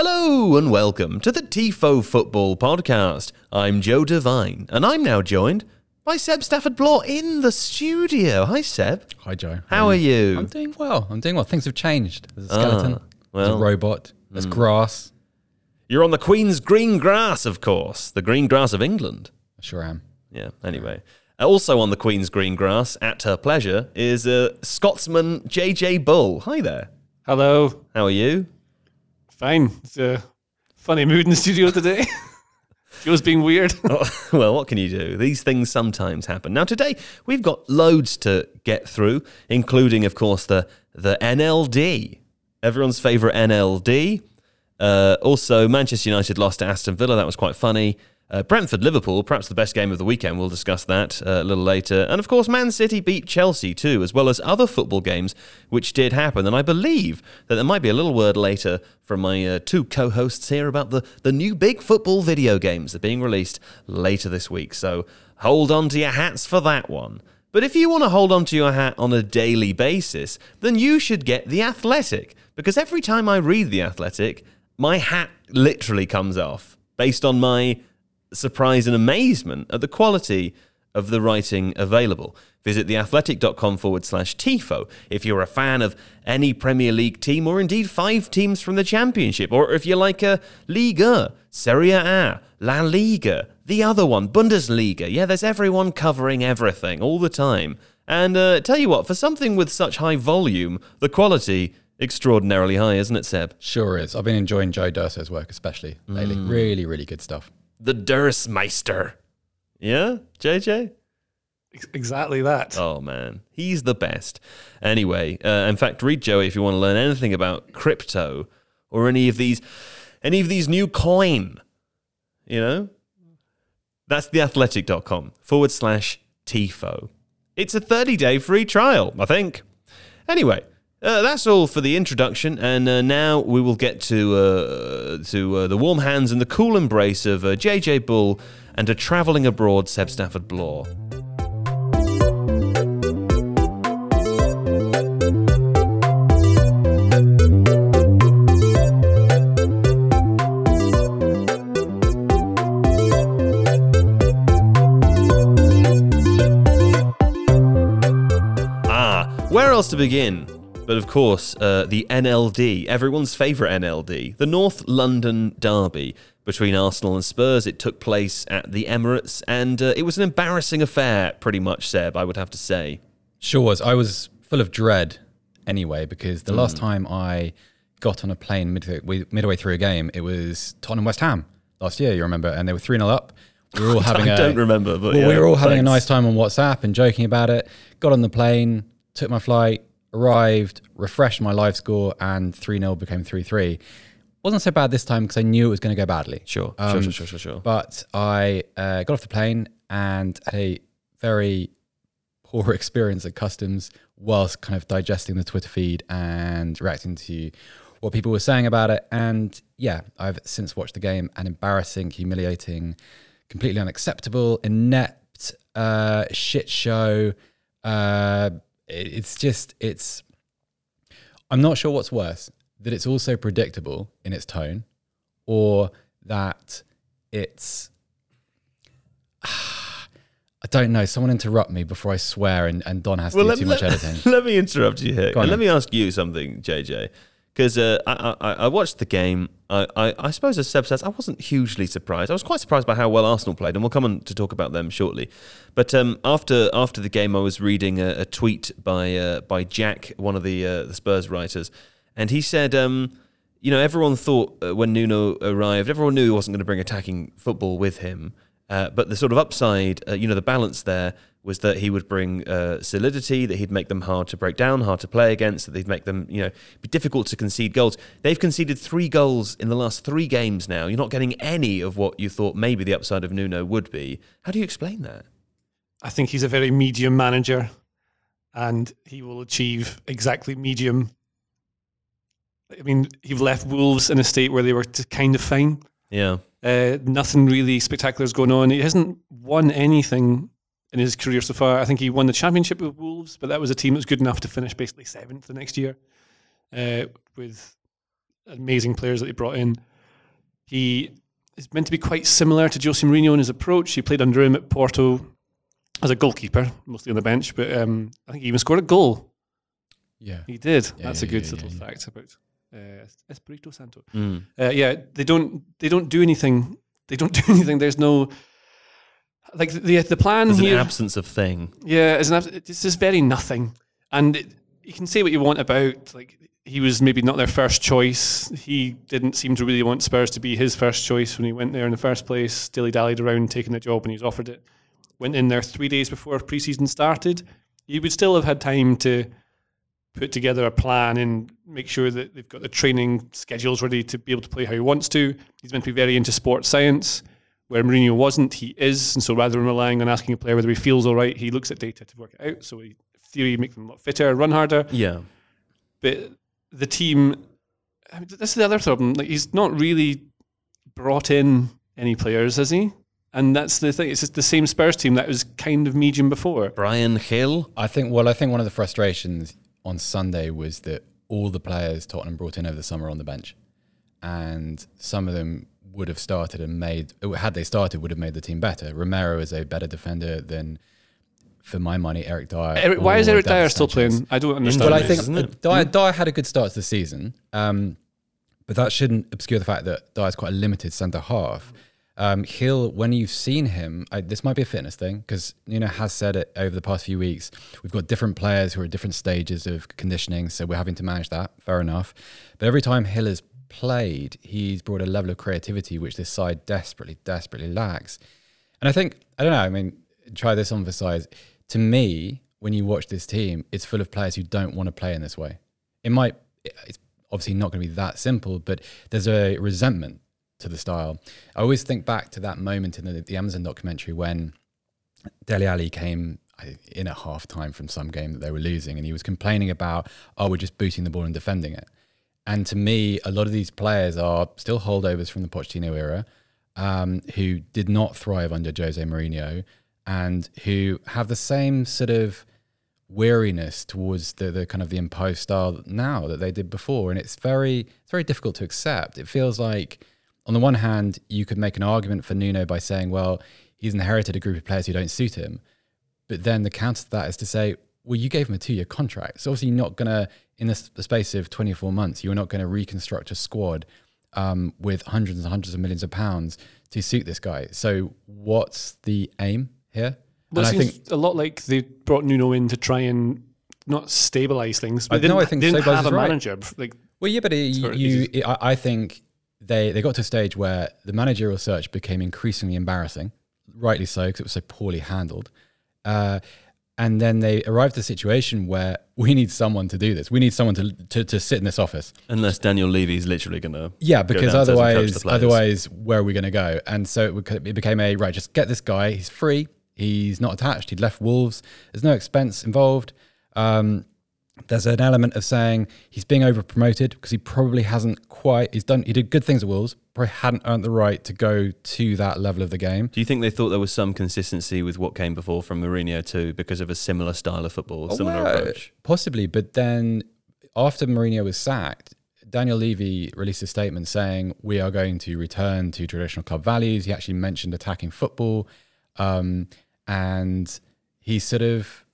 Hello and welcome to the TIFO Football Podcast. I'm Joe Devine, and I'm now joined by Seb Stafford Bloor in the studio. Hi, Seb. Hi, Joe. How are you? I'm doing well. I'm doing well. Things have changed. There's a skeleton. Ah, there's well. a robot. There's grass. You're on the Queen's green grass, of course, the green grass of England. I sure am. Yeah, anyway. Uh, Also on the Queen's green grass, at her pleasure, is uh, Scotsman JJ Bull. Hi there. Hello. How are you? Fine. It's a funny mood in the studio today. Joe's being weird. Oh, well, what can you do? These things sometimes happen. Now, today we've got loads to get through, including, of course, the the NLD, everyone's favourite NLD. Uh, also, Manchester United lost to Aston Villa. That was quite funny. Uh, Brentford Liverpool, perhaps the best game of the weekend. We'll discuss that uh, a little later. And of course, Man City beat Chelsea too, as well as other football games which did happen. And I believe that there might be a little word later from my uh, two co hosts here about the, the new big football video games that are being released later this week. So hold on to your hats for that one. But if you want to hold on to your hat on a daily basis, then you should get The Athletic. Because every time I read The Athletic, my hat literally comes off based on my surprise and amazement at the quality of the writing available. Visit theathletic.com forward slash TIFO if you're a fan of any Premier League team or indeed five teams from the Championship, or if you like a Liga, Serie A, La Liga, the other one, Bundesliga. Yeah, there's everyone covering everything all the time. And uh, tell you what, for something with such high volume, the quality extraordinarily high, isn't it, Seb? Sure is. I've been enjoying Joe D'Urso's work, especially lately. Mm. Really, really good stuff. The Durstmeister. Yeah, JJ? Exactly that. Oh man, he's the best. Anyway, uh, in fact, read Joey if you want to learn anything about crypto or any of these, any of these new coin. You know, that's theathletic.com forward slash tifo. It's a thirty day free trial, I think. Anyway. Uh, that's all for the introduction, and uh, now we will get to uh, to uh, the warm hands and the cool embrace of uh, JJ Bull and a travelling abroad Seb Stafford Bloor. Ah, where else to begin? But of course, uh, the NLD, everyone's favourite NLD, the North London Derby between Arsenal and Spurs. It took place at the Emirates, and uh, it was an embarrassing affair, pretty much, Seb, I would have to say. Sure was. I was full of dread anyway, because the Mm. last time I got on a plane midway, midway through a game, it was Tottenham West Ham last year, you remember, and they were 3 0 up. We were all having I a don't remember, but Well, yeah, we were all having a nice time on WhatsApp and joking about it. Got on the plane, took my flight, arrived, refreshed my live score, and 3 0 became 3 3. Wasn't so bad this time because I knew it was going to go badly. Sure, Um, sure, sure, sure, sure, sure. But I uh, got off the plane and had a very poor experience at customs whilst kind of digesting the Twitter feed and reacting to what people were saying about it. And yeah, I've since watched the game and embarrassing, humiliating, completely unacceptable, inept, uh, shit show. Uh, it's just, it's, I'm not sure what's worse that it's also predictable in its tone or that it's I don't know. Someone interrupt me before I swear, and, and Don has to do too much editing. let me interrupt you here. Go on And let me ask you something, JJ. Because uh, I, I, I watched the game. I, I, I suppose, as Seb says, I wasn't hugely surprised. I was quite surprised by how well Arsenal played, and we'll come on to talk about them shortly. But um, after after the game, I was reading a, a tweet by uh, by Jack, one of the uh, the Spurs writers, and he said, um, you know, everyone thought uh, when Nuno arrived, everyone knew he wasn't going to bring attacking football with him. Uh, but the sort of upside, uh, you know, the balance there was that he would bring uh, solidity, that he'd make them hard to break down, hard to play against, that they'd make them, you know, be difficult to concede goals. They've conceded three goals in the last three games now. You're not getting any of what you thought maybe the upside of Nuno would be. How do you explain that? I think he's a very medium manager and he will achieve exactly medium. I mean, he left Wolves in a state where they were kind of fine. Yeah. Uh, nothing really spectacular is going on. He hasn't won anything in his career so far. I think he won the championship with Wolves, but that was a team that was good enough to finish basically seventh the next year, uh, with amazing players that he brought in. He is meant to be quite similar to Jose Mourinho in his approach. He played under him at Porto as a goalkeeper, mostly on the bench, but um, I think he even scored a goal. Yeah. He did. Yeah, That's yeah, a good yeah, little fact about uh, Espirito Santo. Mm. Uh, yeah, they don't they don't do anything. They don't do anything. There's no like the the plan There's an here. absence of thing. Yeah, it's, an, it's just very nothing. And it, you can say what you want about like he was maybe not their first choice. He didn't seem to really want Spurs to be his first choice when he went there in the first place. Dilly dallied around taking the job when he was offered it. Went in there three days before preseason started. He would still have had time to put together a plan and make sure that they've got the training schedules ready to be able to play how he wants to. He's meant to be very into sports science, where Mourinho wasn't. He is, and so rather than relying on asking a player whether he feels all right, he looks at data to work it out. So, he, theory, make them look fitter, run harder. Yeah. But the team, I mean, this is the other problem. Like he's not really brought in any players, has he? And that's the thing. It's just the same Spurs team that was kind of medium before. Bryan Gil. I think. Well, I think one of the frustrations on Sunday was that all the players Tottenham brought in over the summer on the bench, and some of them would have started and made. Had they started, would have made the team better. Romero is a better defender than, for my money, Eric Dier. Eric, why is Eric David Dier still playing? I don't understand. Well, I think isn't it? Dier, Dier had a good start to the season, um, but that shouldn't obscure the fact that Dier's quite a limited centre half. Um, Gil, when you've seen him, I, this might be a fitness thing because Nuno has said it over the past few weeks. We've got different players who are at different stages of conditioning, so we're having to manage that. Fair enough. But every time Gil has played, he's brought a level of creativity which this side desperately, desperately lacks. And I think, I don't know, I mean, try this on for size. To me, when you watch this team, it's full of players who don't want to play in this way. It might, it's obviously not going to be that simple, but there's a resentment to the style. I always think back to that moment in the, the Amazon documentary when Dele Alli came in at half time from some game that they were losing and he was complaining about, oh, we're just booting the ball and defending it. And to me, a lot of these players are still holdovers from the Pochettino era um, who did not thrive under Jose Mourinho and who have the same sort of weariness towards the, the kind of the imposed style now that they did before. And it's very, it's very difficult to accept. It feels like, on the one hand, you could make an argument for Nuno by saying, well, he's inherited a group of players who don't suit him. But then the counter to that is to say, well, you gave him a two year contract. So obviously, you're not going to, in the, the space of 24 months, you're not going to reconstruct a squad um, with hundreds and hundreds of millions of pounds to suit this guy. So what's the aim here? Well, it and I seems think a lot like they brought Nuno in to try and not stabilize things. But I- they didn't, I think they didn't have a right. manager. Like Well, yeah, but it, you, easy. I, I think they they got to a stage where the managerial search became increasingly embarrassing, rightly so because it was so poorly handled. Uh, and then they arrived at a situation where we need someone to do this. We need someone to to, to sit in this office. Unless Daniel Levy's literally going to. Yeah, because otherwise, otherwise, where are we going to go? And so it, it became a right. Just get this guy. He's free. He's not attached. He'd left Wolves. There's no expense involved. Um, there's an element of saying he's being over promoted because he probably hasn't quite. He's done. He did good things at Wolves. Probably hadn't earned the right to go to that level of the game. Do you think they thought there was some consistency with what came before from Mourinho too, because of a similar style of football, similar Well, approach? Possibly, but then after Mourinho was sacked, Daniel Levy released a statement saying we are going to return to traditional club values. He actually mentioned attacking football, um, and he sort of,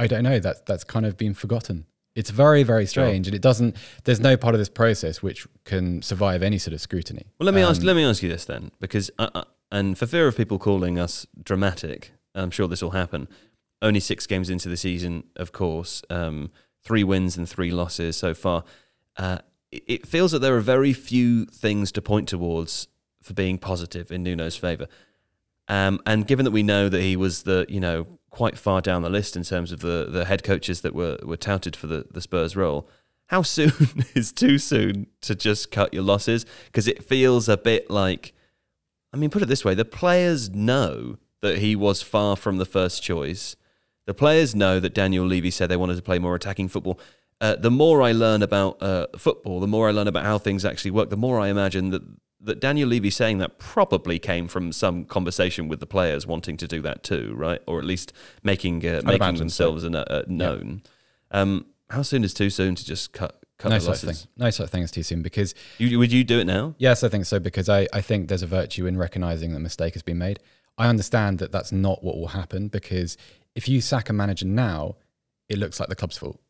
I don't know, that's that's kind of been forgotten. It's very very strange, and it doesn't. There's no part of this process which can survive any sort of scrutiny. Well, let me ask. Um, Let me ask you this then, because uh, uh, and for fear of people calling us dramatic, I'm sure this will happen. Only six games into the season, of course, um, three wins and three losses so far. Uh, it, it feels that there are very few things to point towards for being positive in Nuno's favour. Um, and given that we know that he was the, you know, quite far down the list in terms of the, the head coaches that were, were touted for the, the Spurs role, how soon is too soon to just cut your losses? Because it feels a bit like, I mean, put it this way: the players know that he was far from the first choice. The players know that Daniel Levy said they wanted to play more attacking football. Uh, the more I learn about uh, football, the more I learn about how things actually work. The more I imagine that that Daniel Levy saying that probably came from some conversation with the players wanting to do that too, right? Or at least making uh, making imagine so. themselves uh, uh, known. Um, how soon is too soon to just cut couple no of such thing. losses. No such thing as too soon because You, would you do it now? Yes, I think so because I, I think there's a virtue in recognizing that a mistake has been made. I understand that that's not what will happen because if you sack a manager now, it looks like the club's fault.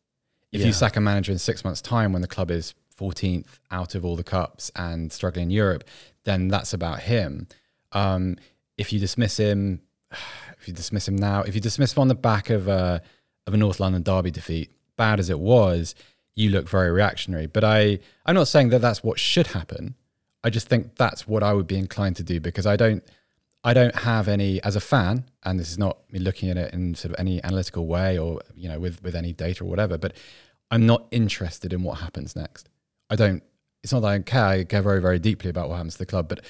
If Yeah. you sack a manager in six months' time when the club is 14th out of all the cups and struggling in Europe, then that's about him. Um, if you dismiss him, if you dismiss him now, if you dismiss him on the back of a, of a North London derby defeat, bad as it was, you look very reactionary. But I, I'm not saying that that's what should happen. I just think that's what I would be inclined to do because I don't, I don't have any as a fan, and this is not me looking at it in sort of any analytical way or you know with with any data or whatever. But I'm not interested in what happens next. I don't. It's not that I don't care. I care very very deeply about what happens to the club, but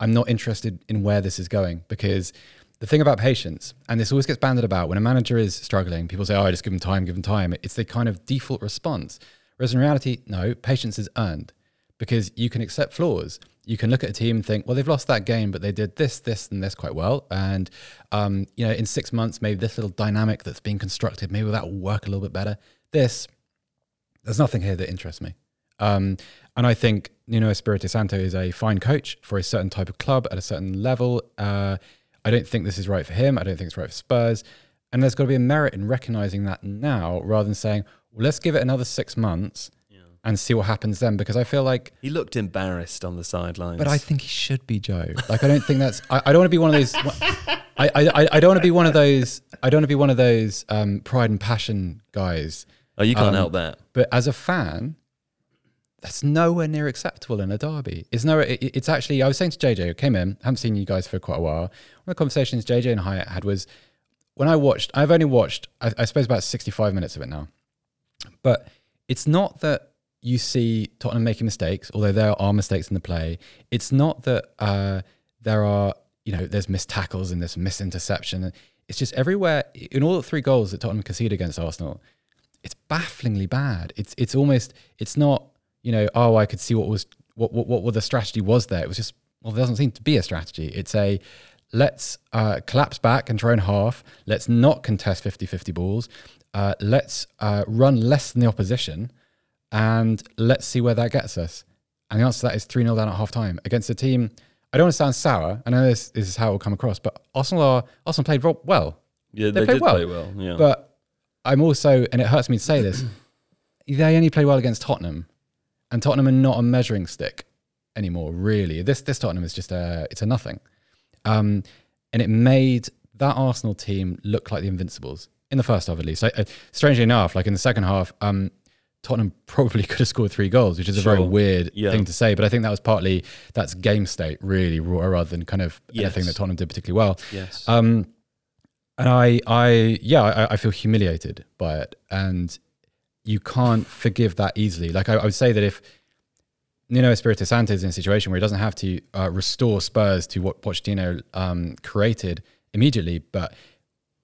I'm not interested in where this is going because the thing about patience, and this always gets banded about when a manager is struggling, people say, oh, I just give them time, give them time. It's the kind of default response. Whereas in reality, no, patience is earned because you can accept flaws. You can look at a team and think, well, they've lost that game, but they did this, this, and this quite well. And, um, you know, in six months, maybe this little dynamic that's being constructed, maybe that will work a little bit better. This, there's nothing here that interests me. Um, and I think Nuno Espirito Santo is a fine coach for a certain type of club at a certain level. Uh, I don't think this is right for him. I don't think it's right for Spurs. And there's got to be a merit in recognizing that now rather than saying, well, let's give it another six months and see what happens then. Because I feel like, He looked embarrassed on the sidelines. but I think he should be Joe. Like, I don't think that's, I, I don't want to be one of those, I, I, I- I don't want to be one of those, I don't want to be one of those um, pride and passion guys. oh, you can't um, help that. But as a fan, that's nowhere near acceptable in a derby. It's no, it, it's actually. I was saying to JJ, who came in, haven't seen you guys for quite a while. One of the conversations JJ and Hyatt had was when I watched. I've only watched, I, I suppose, about sixty-five minutes of it now. But it's not that you see Tottenham making mistakes, although there are mistakes in the play. It's not that uh, there are, you know, there's missed tackles and there's missed interception. It's just everywhere in all the three goals that Tottenham conceded against Arsenal it's bafflingly bad. It's it's almost it's not you know oh I could see what was what what what the strategy was there. It was just well there doesn't seem to be a strategy. It's a let's uh, collapse back and try and half. Let's not contest 50-50 balls. Uh, let's uh, run less than the opposition, and let's see where that gets us. And the answer to that is three 0 down at half time against a team. I don't want to sound sour. I know this, this is how it will come across, but Arsenal are Arsenal played well. Yeah, they they, played did well. play well. Yeah. But I'm also, and it hurts me to say this, they only play well against Tottenham, and Tottenham are not a measuring stick anymore. Really, this this Tottenham is just a it's a nothing, um, and it made that Arsenal team look like the Invincibles in the first half at least. I, I, strangely enough, like in the second half, um, Tottenham probably could have scored three goals, which is a very weird Yeah. thing to say. But I think that was partly that's game state really, rather than kind of anything Yes. that Tottenham did particularly well. yes. Um, and I, I, yeah, I, I feel humiliated by it, and you can't forgive that easily. Like I, I would say that if Nuno Espirito Santo is in a situation where he doesn't have to uh, restore Spurs to what Pochettino um, created immediately, but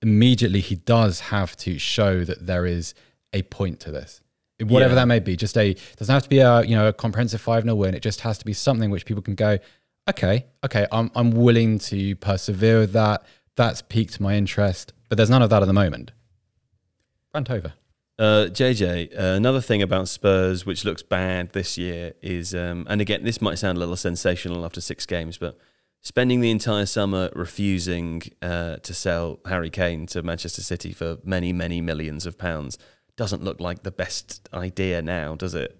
immediately he does have to show that there is a point to this, whatever Yeah. that may be. Just a doesn't have to be a you know a comprehensive five 0 win. It just has to be something which people can go, okay, okay, I'm I'm willing to persevere with that. That's piqued my interest, but there's none of that at the moment. Rant over. Uh, JJ, uh, another thing about Spurs which looks bad this year is, um, and again, this might sound a little sensational after six games, but spending the entire summer refusing uh, to sell Harry Kane to Manchester City for many, many millions of pounds doesn't look like the best idea now, does it?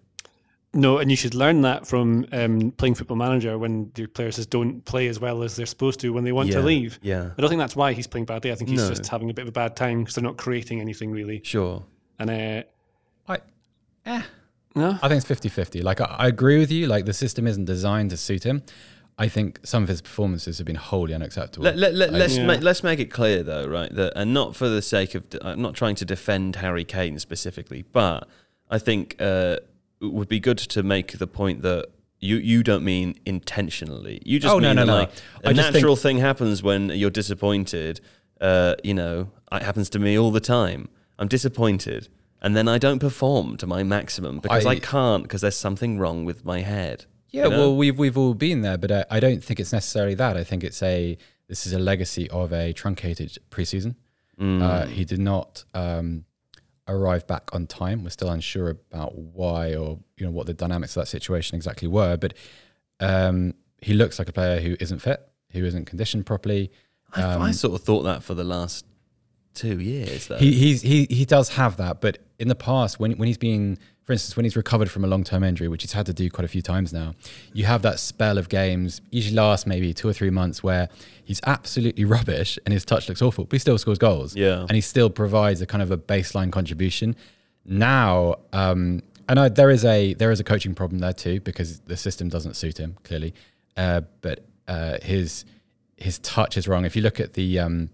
No, and you should learn that from um, playing Football Manager when your players just don't play as well as they're supposed to when they want Yeah, to leave. yeah. I don't think that's why he's playing badly. I think he's No. just having a bit of a bad time because they're not creating anything really. Sure. And uh, I, eh. no, I think it's 50 50. Like, I, I agree with you. Like, the system isn't designed to suit him. I think some of his performances have been wholly unacceptable. Let, let, let, let's Yeah. make, let's make it clear though, right? That and not for the sake of I'm not trying to defend Harry Kane specifically, but I think uh, it would be good to make the point that you you don't mean intentionally. You just Oh, no, mean no, no. like a I just natural thing happens when you're disappointed. Uh, you know, it happens to me all the time. I'm disappointed, and then I don't perform to my maximum because I, I- can't because there's something wrong with my head. Yeah, you know? well, we've we've all been there, but I, I don't think it's necessarily that. I think it's a this is a legacy of a truncated preseason. Mm. Uh, he did not. Um, arrive back on time. We're still unsure about why or you know what the dynamics of that situation exactly were, but um, he looks like a player who isn't fit, who isn't conditioned properly. I, I sort of thought that for the last two years. Though. He he's, he he does have that, but in the past, when when he's been, for instance, when he's recovered from a long term injury, which he's had to do quite a few times now, you have that spell of games, usually last maybe two or three months, where he's absolutely rubbish and his touch looks awful, but he still scores goals. Yeah. and he still provides a kind of a baseline contribution. Now, um, I know there is a there is a coaching problem there too because the system doesn't suit him clearly, uh, but uh, his his touch is wrong. If you look at the, um,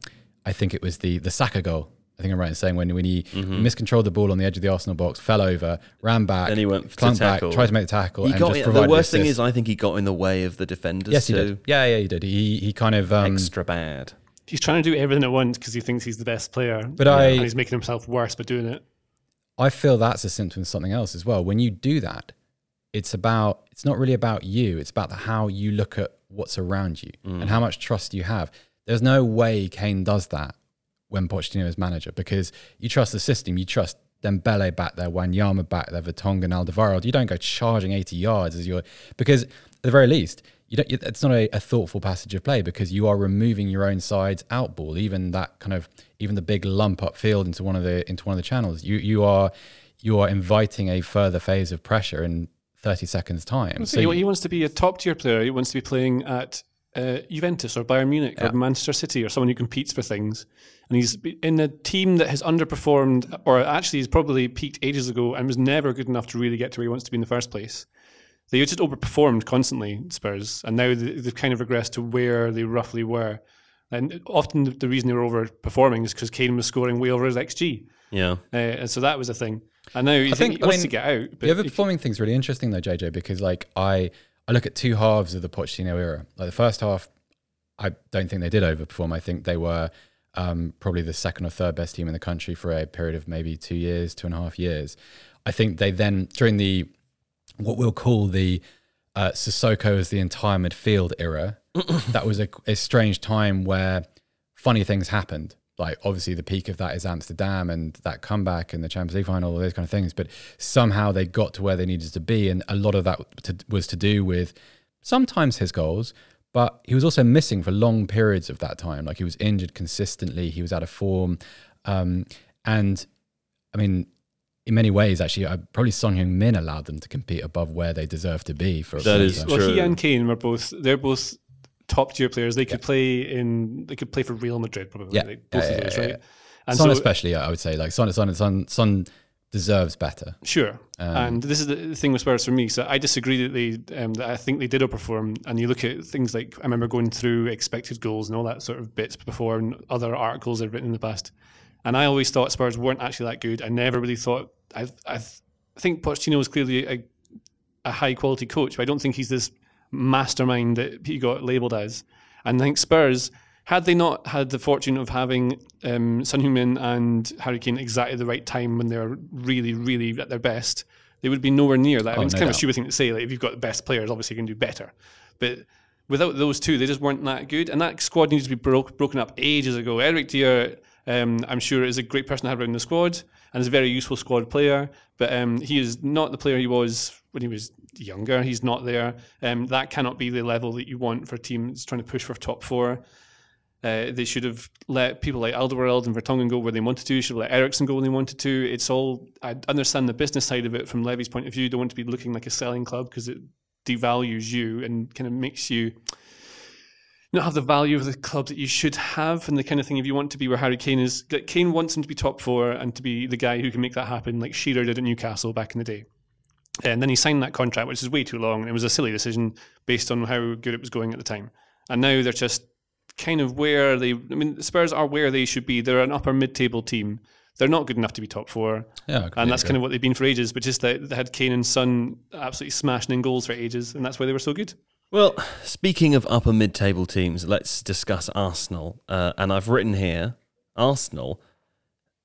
I think it was the the Saka goal. I think I'm right in saying when when he, he miscontrolled the ball on the edge of the Arsenal box, fell over, ran back, Then he went to clunked back, tackle. tried to make the tackle, he and got just the worst thing is, I think he got in the way of the defenders. yes, he too. did. Yeah, yeah, he did. He he kind of um, Extra bad. He's trying to do everything at once because he thinks he's the best player. But I- and he's making himself worse by doing it. I feel that's a symptom of something else as well. When you do that, it's about it's not really about you. It's about the, how you look at what's around you and how much trust you have. There's no way Kane does that when Pochettino is manager because you trust the system. You trust Dembele back there, Wanyama back there, Vertonghen, Alderweireld. You don't go charging 80 yards as your because at the very least you don't. It's not a, a thoughtful passage of play because you are removing your own side's out ball, even that kind of even the big lump upfield into one of the into one of the channels. You you are you are inviting a further phase of pressure in 30 seconds time. So he, he wants to be a top tier player. He wants to be playing at uh, Juventus or Bayern Munich or Manchester City or someone who competes for things. And he's in a team that has underperformed, or actually he's probably peaked ages ago and was never good enough to really get to where he wants to be in the first place. They just overperformed constantly, Spurs, and now they- they've kind of regressed to where they roughly were. And often the- the reason they were overperforming is because Kane was scoring way over his XG. Yeah. Uh, and so that was a thing. And now he, think- he I wants mean, to get out. But the he- overperforming thing's really interesting though, JJ, because like I I look at two halves of the Pochettino era. Like the first half, I don't think they did overperform. I think they were um, probably the second or third best team in the country for a period of maybe two years, two and a half years. I think they then during the what we'll call the uh, Sissoko as the entire midfield era. that was a, a strange time where funny things happened. Like obviously the peak of that is Amsterdam and that comeback and the Champions League final, all those kind of things. But somehow they got to where they needed to be, and a lot of that to, was to do with sometimes his goals, but he was also missing for long periods of that time. Like he was injured consistently, he was out of form, um, and I mean, in many ways, actually, I, probably Son Heung-min allowed them to compete above where they deserve to be. For a That is centre. Well, he and Kane were both. They're both top tier players. They could play in. They could play for Real Madrid probably. Yeah. Like, both Yeah, of yeah, those, yeah, right? yeah. And Son so, especially, I would say, like Son, Son, Son, Son deserves better. sure. Um, and this is the thing with Spurs for me. So I disagree that they. Um, that I think they did outperform. And you look at things like I remember going through expected goals and all that sort of bits before, and other articles I've written in the past. And I always thought Spurs weren't actually that good. I never really thought. I I, I think Pochettino was clearly a, a high quality coach, but I don't think he's this mastermind that he got labelled as. And I think Spurs, had they not had the fortune of having um, Son Heung-min and Harry Kane exactly the right time when they're really, really at their best, they would be nowhere near that. I mean, it's no kind of a stupid thing to say. Like, if you've got the best players, obviously you can do better. But without those two, they just weren't that good. And that squad needs to be broke, broken up ages ago. Eric Dier, um, I'm sure, is a great person to have around the squad and is a very useful squad player. But um, he is not the player he was when he was younger. He's not there. Um, that cannot be the level that you want for a team that's trying to push for top four. Uh, they should have let people like Alderweireld and Vertonghen go where they wanted to. Should have let Eriksen go when they wanted to. It's all. I understand the business side of it from Levy's point of view. You don't want to be looking like a selling club because it devalues you and kind of makes you not have the value of the club that you should have and the kind of thing if you want to be where Harry Kane is. Kane wants him to be top four and to be the guy who can make that happen, like Shearer did at Newcastle back in the day. And then he signed that contract, which is way too long. And it was a silly decision based on how good it was going at the time. And now they're just kind of where they. I mean, the Spurs are where they should be. They're an upper mid-table team. They're not good enough to be top four, Yeah, and that's kind of what they've been for ages. But just that they had Kane and Son absolutely smashing in goals for ages, and that's why they were so good. Well, speaking of upper mid table teams, let's discuss Arsenal. Uh, and I've written here Arsenal,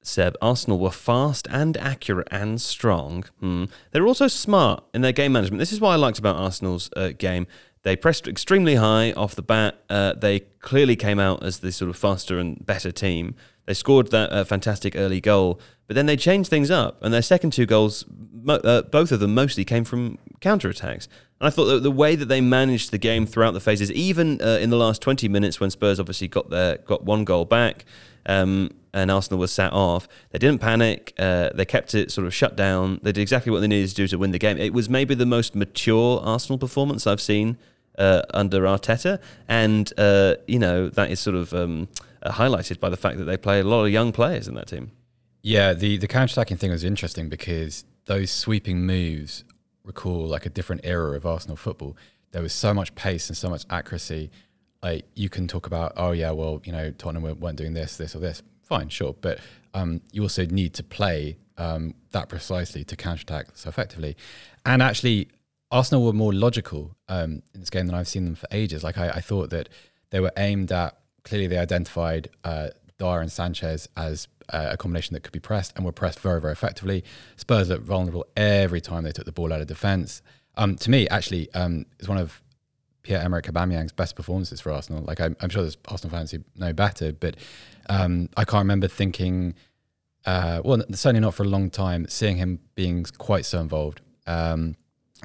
Seb, Arsenal were fast and accurate and strong. Hmm. They were also smart in their game management. This is what I liked about Arsenal's uh, game. They pressed extremely high off the bat. Uh, they clearly came out as the sort of faster and better team. They scored that uh, fantastic early goal, but then they changed things up, and their second two goals, uh, both of them mostly came from counter attacks. And I thought that the way that they managed the game throughout the phases, even uh, in the last 20 minutes when Spurs obviously got their got one goal back, um, and Arsenal was sat off. They didn't panic. Uh, they kept it sort of shut down. They did exactly what they needed to do to win the game. It was maybe the most mature Arsenal performance I've seen uh, under Arteta, and uh, you know that is sort of um, uh, highlighted by the fact that they play a lot of young players in that team. Yeah, the the counter attacking thing was interesting because those sweeping moves recall like a different era of Arsenal football. There was so much pace and so much accuracy. Like you can talk about, oh yeah, well you know Tottenham weren't doing this, this or this. Fine, sure, but um, you also need to play um, that precisely to counter attack so effectively. And actually, Arsenal were more logical um, in this game than I've seen them for ages. Like I, I thought that they were aimed at clearly they identified uh, Dier and Sanchez as uh, a combination that could be pressed and were pressed very very effectively. Spurs looked vulnerable every time they took the ball out of defence. Um, to me, actually, um, it's one of Pierre Emerick Aubameyang's best performances for Arsenal. Like I'm, I'm sure there's Arsenal fans who know better, but um, I can't remember thinking. Uh, well, certainly not for a long time. Seeing him being quite so involved. Um,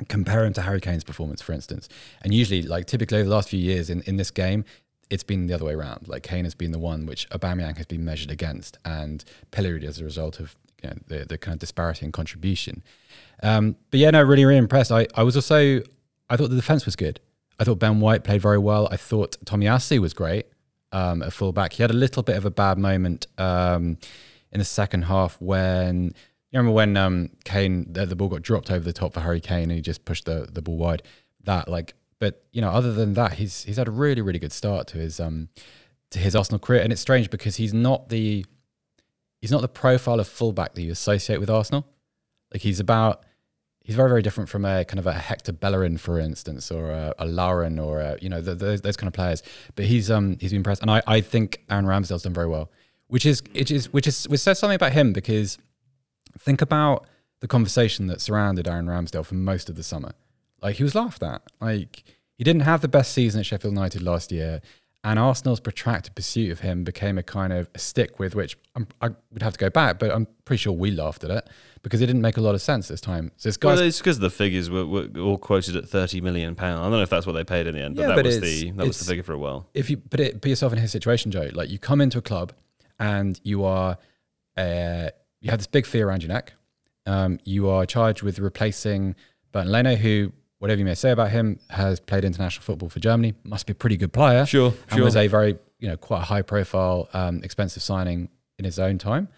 compare him to Harry Kane's performance, for instance. And usually, like typically over the last few years in, in this game, it's been the other way around. Like Kane has been the one which Aubameyang has been measured against and pilloried as a result of you know, the, the kind of disparity in contribution. Um, but yeah, no, really, really impressed. I, I was also, I thought the defense was good. I thought Ben White played very well. I thought Tommy Tomiyasu was great um, at fullback. He had a little bit of a bad moment um, in the second half when you remember when um, Kane the, the, ball got dropped over the top for Harry Kane and he just pushed the, the ball wide. That like, but you know, other than that, he's he's had a really really good start to his um to his Arsenal career, and it's strange because he's not the he's not the profile of fullback that you associate with Arsenal. Like he's about he's very very different from a kind of a Hector Bellerin, for instance, or a, a Lauren, or a, you know the, the, those kind of players. But he's um he's been impressed, and I I think Aaron Ramsdale's done very well, which is which is which is which says something about him because think about the conversation that surrounded Aaron Ramsdale for most of the summer. Like he was laughed at. Like he didn't have the best season at Sheffield United last year, and Arsenal's protracted pursuit of him became a kind of a stick with which I'm, i would have to go back, but I'm pretty sure we laughed at it because it didn't make a lot of sense this time. So this guy, well, it's because the figures were, were, all quoted at thirty million pound. I don't know if that's what they paid in the end, but yeah, that but was the that was the figure for a while. If you put it put yourself in his situation, Joe, like you come into a club and you are. Uh, you have this big fear around your neck. Um, you are charged with replacing Bernd Leno, who, whatever you may say about him, has played international football for Germany. Must be a pretty good player. Sure, and sure. was a very, you know, quite a high profile, um, expensive signing in his own time.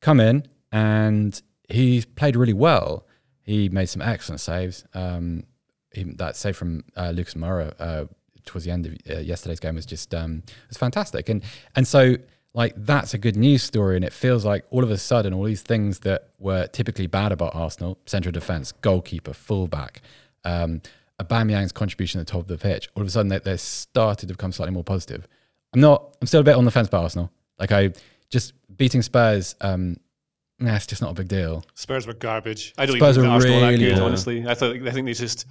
Come in and he played really well. He made some excellent saves. Um, he, that save from uh, Lucas Moura uh, towards the end of uh, yesterday's game was just um, was fantastic. And and so like that's a good news story. And it feels like all of a sudden, all these things that were typically bad about Arsenal, central defense, goalkeeper, fullback, um, Aubameyang's contribution at the top of the pitch, all of a sudden they, they started to become slightly more positive. I'm not, I'm still a bit on the fence about Arsenal. Like I just beating Spurs, um, nah, it's just not a big deal. Spurs were garbage. I don't Spurs even think Arsenal really that good, honestly. I thought I think they just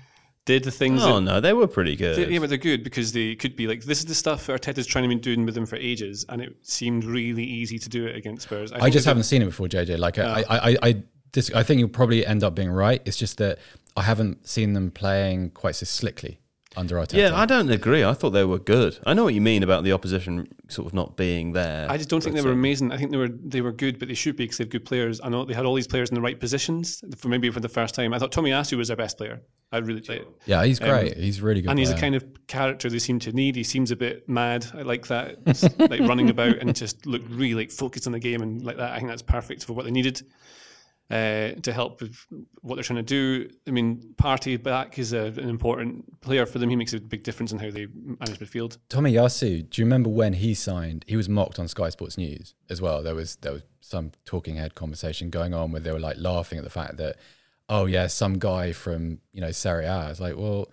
did the things. Oh no, they were pretty good. They, yeah, but they're good because they could be like this is the stuff Arteta's trying to be doing with them for ages, and it seemed really easy to do it against Spurs. I, I just haven't seen it before, JJ. Like uh, I, I, I, dis- I think you'll probably end up being right. It's just that I haven't seen them playing quite so slickly under Arteta. Yeah, I don't agree. I thought they were good. I know what you mean about the opposition sort of not being there. I just don't think they were amazing. I think they were they were good, but they should be because they have good players. I know they had all these players in the right positions for maybe for the first time. I thought Tomiyasu was their best player. I really like it. Yeah, he's um, great. Um, he's really good. And he's the kind of character they seem to need. He seems a bit mad. I like that. like running about and just look really like focused on the game and like that. I think that's perfect for what they needed uh, to help with what they're trying to do. I mean, Partey back is a, an important player for them. He makes a big difference in how they manage midfield. Tomiyasu, do you remember when he signed? He was mocked on Sky Sports News as well. There was there was some talking head conversation going on where they were like laughing at the fact that, oh yeah, some guy from you know Serie A. I was like, well,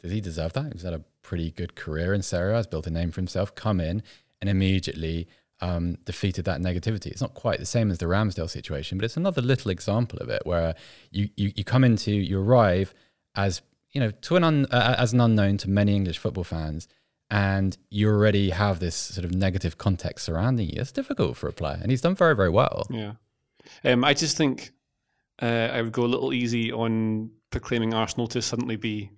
does he deserve that? He's had a pretty good career in Serie A. Has built a name for himself. Come in and immediately um, defeated that negativity. It's not quite the same as the Ramsdale situation, but it's another little example of it where you you, you come into you arrive as you know to an un, uh, as an unknown to many English football fans, and you already have this sort of negative context surrounding you. It's difficult for a player, and he's done very, very well. Yeah. Um, I just think uh, I would go a little easy on proclaiming Arsenal to suddenly be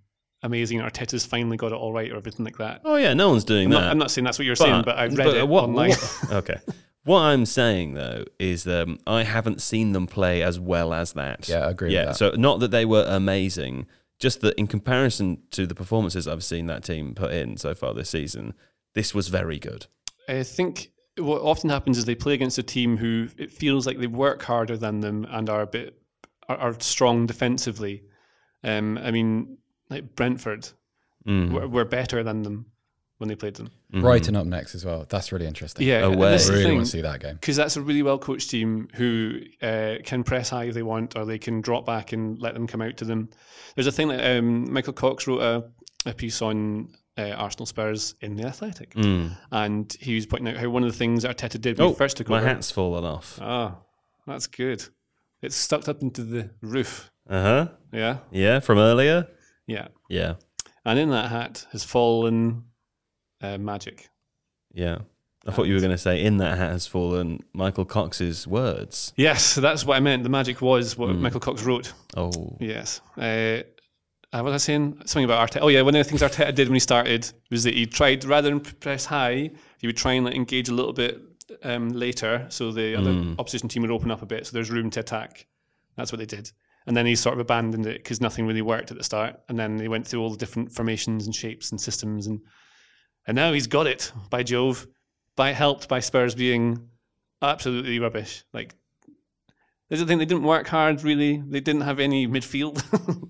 amazing. Arteta's finally got it all right, or everything like that. Oh yeah, no one's doing I'm that. not, I'm not saying that's what you're saying, but I read it what- online. what- okay. What I'm saying though is um, I haven't seen them play as well as that. Yeah, I agree with Yeah, that. so not that they were amazing, just that in comparison to the performances I've seen that team put in so far this season, this was very good. I think what often happens is they play against a team who it feels like they work harder than them and are a bit are, are strong defensively. Um, I mean, like Brentford Mm. were, were better than them when they played them. Mhm. Brighton up next as well. That's really interesting. Yeah, and Away. that's I really thing. want to see that game. because that's a really well coached team who uh, can press high if they want, or they can drop back and let them come out to them. There's a thing that um, Michael Cox wrote a, a piece on uh, Arsenal Spurs in the Athletic, Mm. and he was pointing out how one of the things Arteta did when Oh, he first took my over. hat's fallen off. Ah, that's good. It's stuck up into the roof. Uh huh. Yeah, Yeah, from earlier. Yeah. Yeah, And in that hat has fallen uh, magic. yeah. I thought you were going to say in that hat has fallen Michael Cox's words. Yes, that's what I meant. The magic was what Mm. Michael Cox wrote. Oh, Yes. Uh, uh, what was I saying? Something about Arteta. Oh yeah, one of the things Arteta did when he started was that he tried rather than press high, he would try and like, engage a little bit um, later, so the other Mm. opposition team would open up a bit, so there's room to attack. That's what they did. And then he sort of abandoned it because nothing really worked at the start. And then he went through all the different formations and shapes and systems, and and now he's got it. By Jove, by helped by Spurs being absolutely rubbish. Like there's the thing, they didn't work hard really. They didn't have any midfield.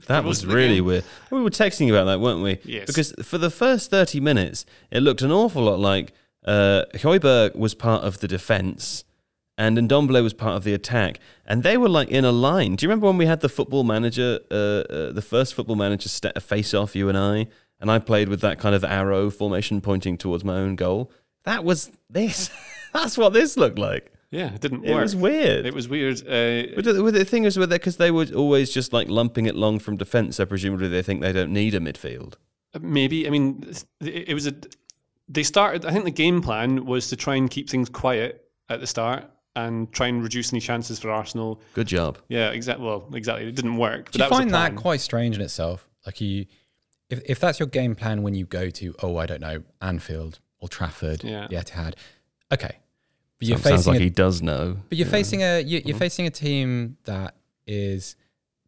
that was really game. weird. We were texting about that, weren't we? Yes. Because for the first 30 minutes, it looked an awful lot like uh, was part of the defence and Ndombele was part of the attack. And they were like in a line. Do you remember when we had the football manager, uh, uh, the first football manager st- face off, you and I? And I played with that kind of arrow formation pointing towards my own goal. That was this. That's what this looked like. Yeah, it didn't It work. It was weird. It was weird. Uh, But the, the thing is with because they were always just like lumping it long from defence. So presumably they think they don't need a midfield. maybe. I mean, it was a. They started. I think the game plan was to try and keep things quiet at the start and try and reduce any chances for Arsenal. Good job. Yeah, exactly. Well, exactly. It didn't work. But Do you that find that quite strange in itself? Like you, if if that's your game plan when you go to, oh, I don't know, Anfield or Trafford, Yeah. the Etihad, okay, but you're Sounds facing like a, he does know. but you're facing a you, Mm-hmm. you're facing a team that is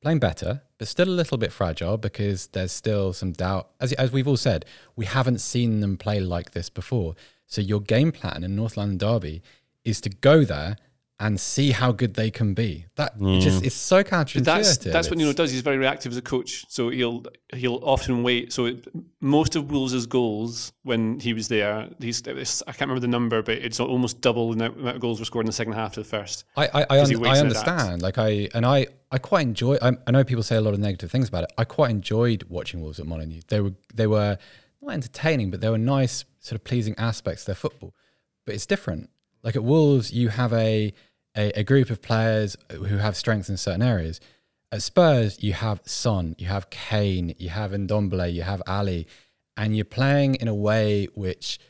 playing better, but still a little bit fragile because there's still some doubt. As as we've all said, we haven't seen them play like this before. So your game plan in North London Derby is to go there and see how good they can be. That it just mm. it's so counterintuitive. That's that's what It's- Nuno does. He's very reactive as a coach, so he'll he'll often wait. So it, most of Wolves' goals when he was there, he's I can't remember the number, but it's almost double the amount of goals were scored in the second half to the first. I I, I, 'Cause he un- I understand. Like I and I I quite enjoy. I, I know people say a lot of negative things about it. I quite enjoyed watching Wolves at Molineux. They were they were not entertaining, but they were nice, sort of pleasing aspects to their football. But it's different. Like at Wolves, you have a a, a group of players who have strengths in certain areas. At Spurs, you have Son, you have Kane, you have Ndombele, you have Alli, and you're playing in a way which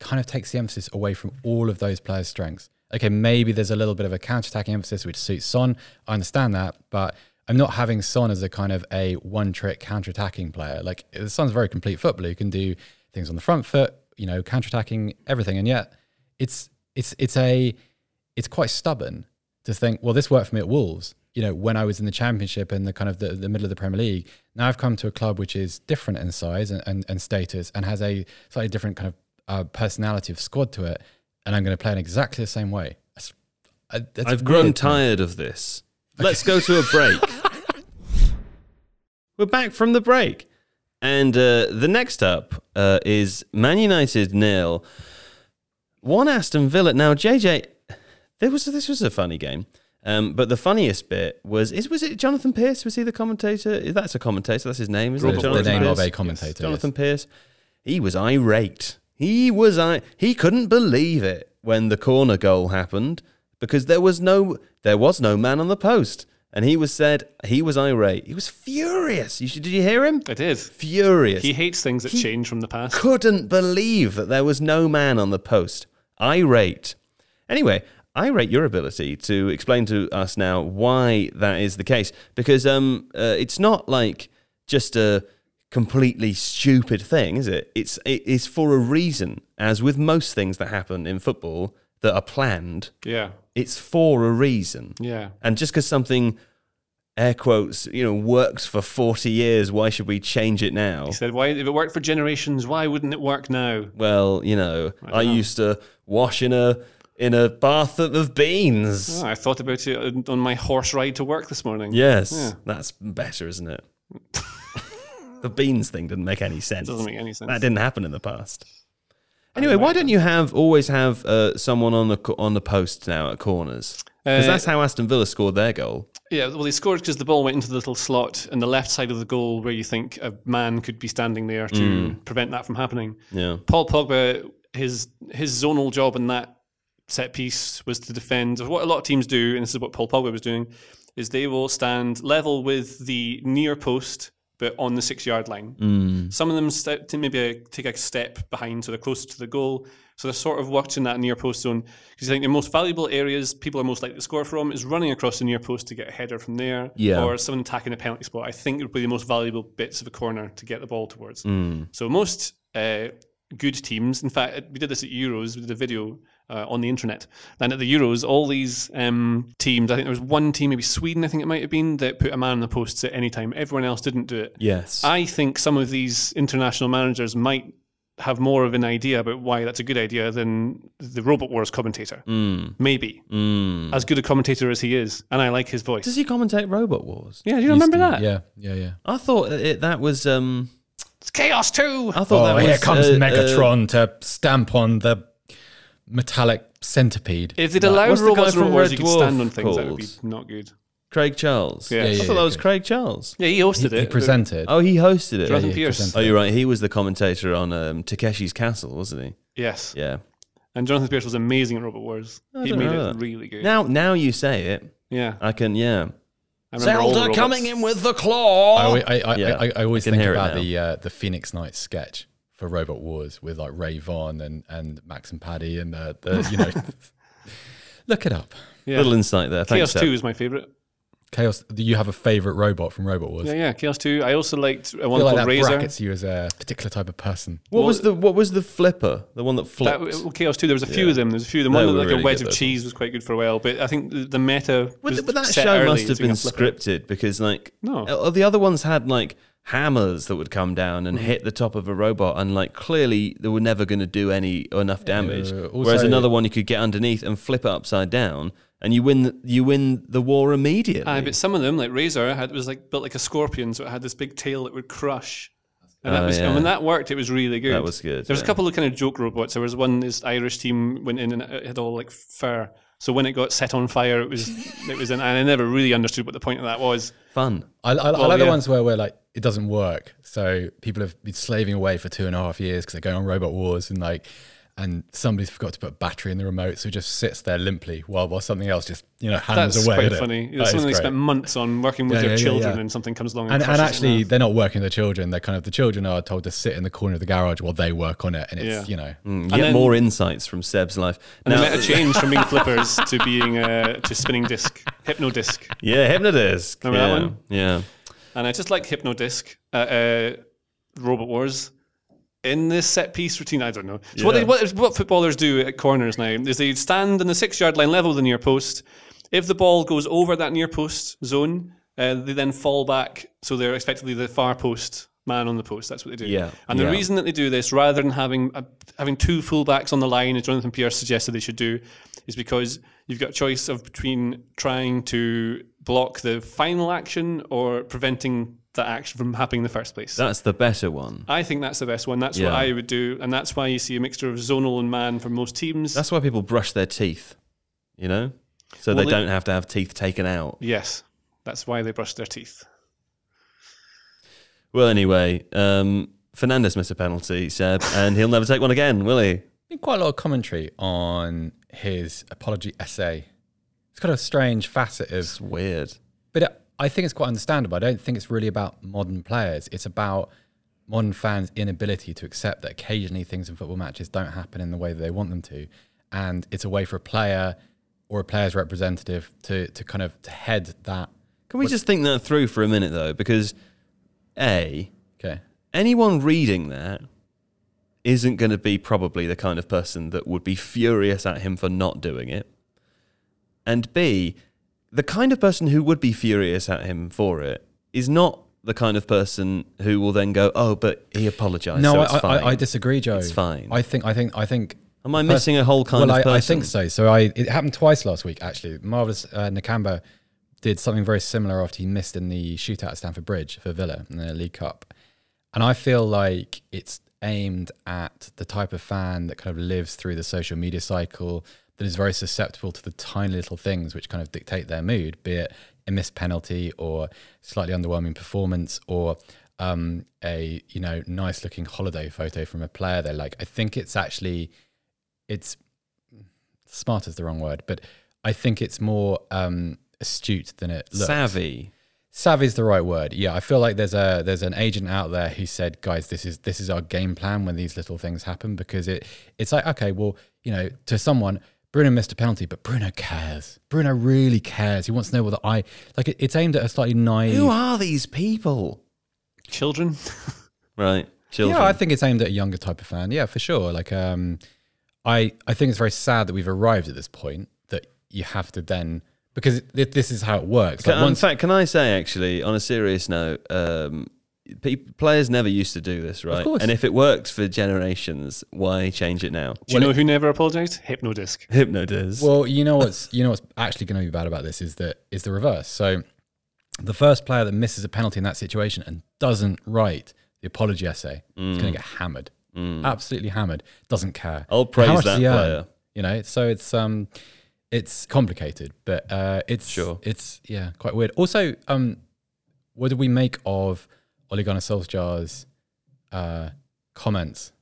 kind of takes the emphasis away from all of those players' strengths. Okay, maybe there's a little bit of a counter-attacking emphasis which suits Son. I understand that, but I'm not having Son as a kind of a one-trick counter-attacking player. Like Son's a very complete footballer who can do things on the front foot, you know, counter-attacking everything, and yet it's it's it's a it's quite stubborn to think, well, this worked for me at Wolves. You know, when I was in the Championship and the kind of the, the middle of the Premier League, now I've come to a club which is different in size and, and, and status and has a slightly different kind of uh, personality of squad to it, and I'm going to play in exactly the same way. That's, uh, that's I've grown weird to me. tired of this. Let's go to a break. We're back from the break. And uh, the next up uh, is Man United nil. One Aston Villa. Now, JJ, there was this was a funny game. Um, but the funniest bit was is was it Jonathan Pearce? Was he the commentator? That's a commentator. That's his name, isn't it? The Jonathan name of a commentator. Jonathan Pearce. He was irate. He was I. He couldn't believe it when the corner goal happened because there was no there was no man on the post. and he was said he was irate. He was furious. You should, did you hear him? I did. Furious. He hates things that change from the past. couldn't believe that there was no man on the post. Irate. Anyway, I rate your ability to explain to us now why that is the case, because um, uh, it's not like just a completely stupid thing, is it? It's it is for a reason. As with most things that happen in football that are planned, Yeah. it's for a reason. Yeah. And just because something, air quotes, you know, works for forty years, why should we change it now? He said, "Why if it worked for generations? Why wouldn't it work now?" Well, you know, I, used to wash in a in a bath of beans. Oh, I thought about it on my horse ride to work this morning. Yes, Yeah. that's better, isn't it? the beans thing didn't make any sense. Doesn't make any sense. That didn't happen in the past. Anyway, why don't you have always have uh, someone on the on the post now at corners? Because Uh, that's how Aston Villa scored their goal. Yeah, well, they scored because the ball went into the little slot in the left side of the goal where you think a man could be standing there to Mm. prevent that from happening. Yeah, Paul Pogba, his his zonal job in that set piece was to defend. What a lot of teams do, and this is what Paul Pogba was doing, is they will stand level with the near post, but on the six yard line. Mm. Some of them step to maybe a, take a step behind, so they're closer to the goal. So they're sort of watching that near post zone because I think the most valuable areas people are most likely to score from is running across the near post to get a header from there, Yeah. or someone attacking a penalty spot. I think it would be the most valuable bits of a corner to get the ball towards. Mm. So most uh, good teams, in fact, we did this at Euros. We did a video uh, on the internet, and at the Euros, all these um, teams. I think there was one team, maybe Sweden, I think it might have been, that put a man on the posts at any time. Everyone else didn't do it. yes, I think some of these international managers might have more of an idea about why that's a good idea than the Robot Wars commentator. Mm. Maybe Mm. as good a commentator as he is, and I like his voice. Does he commentate Robot Wars? yeah, do you remember that? Yeah, yeah, yeah. I thought it, that was. Um, It's Chaos Two. I thought Oh, that was. here comes uh, uh, Megatron to stamp on the metallic centipede. If they'd allowed what's the robots guy from Robot Wars, Red you could stand on things. That would be not good. Craig Charles. Yeah. I Yeah, thought yeah, that was yeah. Craig Charles. Yeah, he hosted he, it. he presented. Oh, he hosted it. Jonathan yeah, Pearce. Oh, you're right. He was the commentator on um, Takeshi's Castle, wasn't he? Yes. Yeah. And Jonathan Pearce was amazing at Robot Wars. I He made it that. really good. Now, now you say it, yeah. I can. Yeah. I remember all in with the claw. I, always- I, I, Yeah, I, I always I think about the uh, the Phoenix Nights sketch for Robot Wars with like Ray Von and, and Max and Paddy and the, the you know look it up. Yeah. Little insight there. Chaos Thanks, Seb. 2 is my favourite. Chaos. Do you have a favorite robot from Robot Wars? Yeah, yeah. Chaos 2. I also liked uh, I one feel like called that Razer. brackets you as a particular type of person. What Well- was the What was the flipper? The one that That, flipped. well, Chaos 2, there was a few Yeah. of them. There was a few of them. They One were that, like really a wedge good, of those cheese was quite good for a while, but I think the, the meta. But, was but that set show early must have being been a flipper. scripted because, like, No. uh, the other ones had like hammers that would come down Mm. and hit the top of a robot, and like clearly they were never going to do any enough damage. Uh, Whereas also- another one you could get underneath and flip it upside down, and you win. The, you win the war immediately. Aye, but some of them, like Razer, had was like built like a scorpion, so it had this big tail that would crush. And, that Oh, was, yeah. and when that worked, it was really good. That was good, There was yeah. a couple of kind of joke robots. There was one this Irish team went in and it had all like fur. So when it got set on fire, it was it was, in, and I never really understood what the point of that was. Fun. I, I, I Well, like the ones where we're like it doesn't work. So people have been slaving away for two and a half years because they're going on Robot Wars and like, and somebody's forgot to put a battery in the remote, so it just sits there limply while while something else just you know hands That's away. quite at it. funny. You know, That is something they spent months on working with Yeah, their yeah, yeah, children, yeah. and something comes along and, and, and crushes it actually, they're not working with the children. They're kind of the children are told to sit in the corner of the garage while they work on it, and it's Yeah. you know Mm, And Get then- more insights from Seb's life. and Now, they made a change from being flippers to being uh, to spinning disc, Hypnodisc. yeah, Hypnodisc. Remember yeah. that one? Yeah. And I just like Hypnodisc, uh, uh, Robot Wars. In this set piece routine, I don't know. So what, they, what, what footballers do at corners now is they stand in the six yard line level of the near post. If the ball goes over that near post zone, uh, they then fall back. So they're effectively the far post man on the post. That's what they do. Yeah, And the yeah. reason that they do this, rather than having uh, having two fullbacks on the line, as Jonathan Pearce suggested they should do, is because you've got a choice of between trying to block the final action or preventing that action from happening in the first place. That's the better one. I think that's the best one. That's Yeah. what I would do, and that's why you see a mixture of zonal and man for most teams. That's why people brush their teeth, you know? So Well, they they- don't have to have teeth taken out. yes, that's why they brush their teeth. Well, anyway, um, Fernandez missed a penalty, Seb, and he'll never take one again, will he? been quite a lot of commentary on his apology essay. It's got a strange facet of It's weird. But it, I think it's quite understandable. I don't think it's really about modern players. It's about modern fans' inability to accept that occasionally things in football matches don't happen in the way that they want them to, and it's a way for a player or a player's representative to to kind of to head that. Can we just think that through for a minute though? Because a Okay. anyone reading that isn't going to be probably the kind of person that would be furious at him for not doing it. And B, the kind of person who would be furious at him for it is not the kind of person who will then go, "Oh, but he apologized." No, so I, it's I, fine. I disagree, Joe. It's fine. I think I think I think Am I missing a whole kind well, of I, person? I think so. So I it happened twice last week actually. Marvelous uh, Nakamba did something very similar after he missed in the shootout at Stamford Bridge for Villa in the League Cup, and I feel like it's aimed at the type of fan that kind of lives through the social media cycle that is very susceptible to the tiny little things which kind of dictate their mood, be it a missed penalty or slightly underwhelming performance or um, a you know nice looking holiday photo from a player they like. I think it's actually it's smart is the wrong word, but I think it's more um, astute than it looks. savvy. Savvy is the right word. Yeah, I feel like there's a there's an agent out there who said, guys, this is this is our game plan when these little things happen because it it's like okay, well, you know, to someone. Bruno missed a penalty, but Bruno cares. Bruno really cares. He wants to know whether I like. It, it's aimed at a slightly naive. Who are these people? Children. Right, children. Yeah, I think it's aimed at a younger type of fan. Yeah, for sure. Like, um, I I think it's very sad that we've arrived at this point that you have to then because th- this is how it works. Like Can- in fact, can I say actually, on a serious note, um, pe- players never used to do this, right? course. And if it works for generations, why change it now? Do you know who never apologized? Hypnodisc. Hypno does. well, you know what's you know what's actually going to be bad about this is that is the reverse. So the first player that misses a penalty in that situation and doesn't write the apology essay is going to get hammered. Absolutely hammered. Doesn't care. I'll praise that does he earn? player. You know, so it's um, it's complicated, but uh, it's Sure. it's yeah, quite weird. Also, um, what do we make of Ole Gunnar Solskjaer's uh, comments?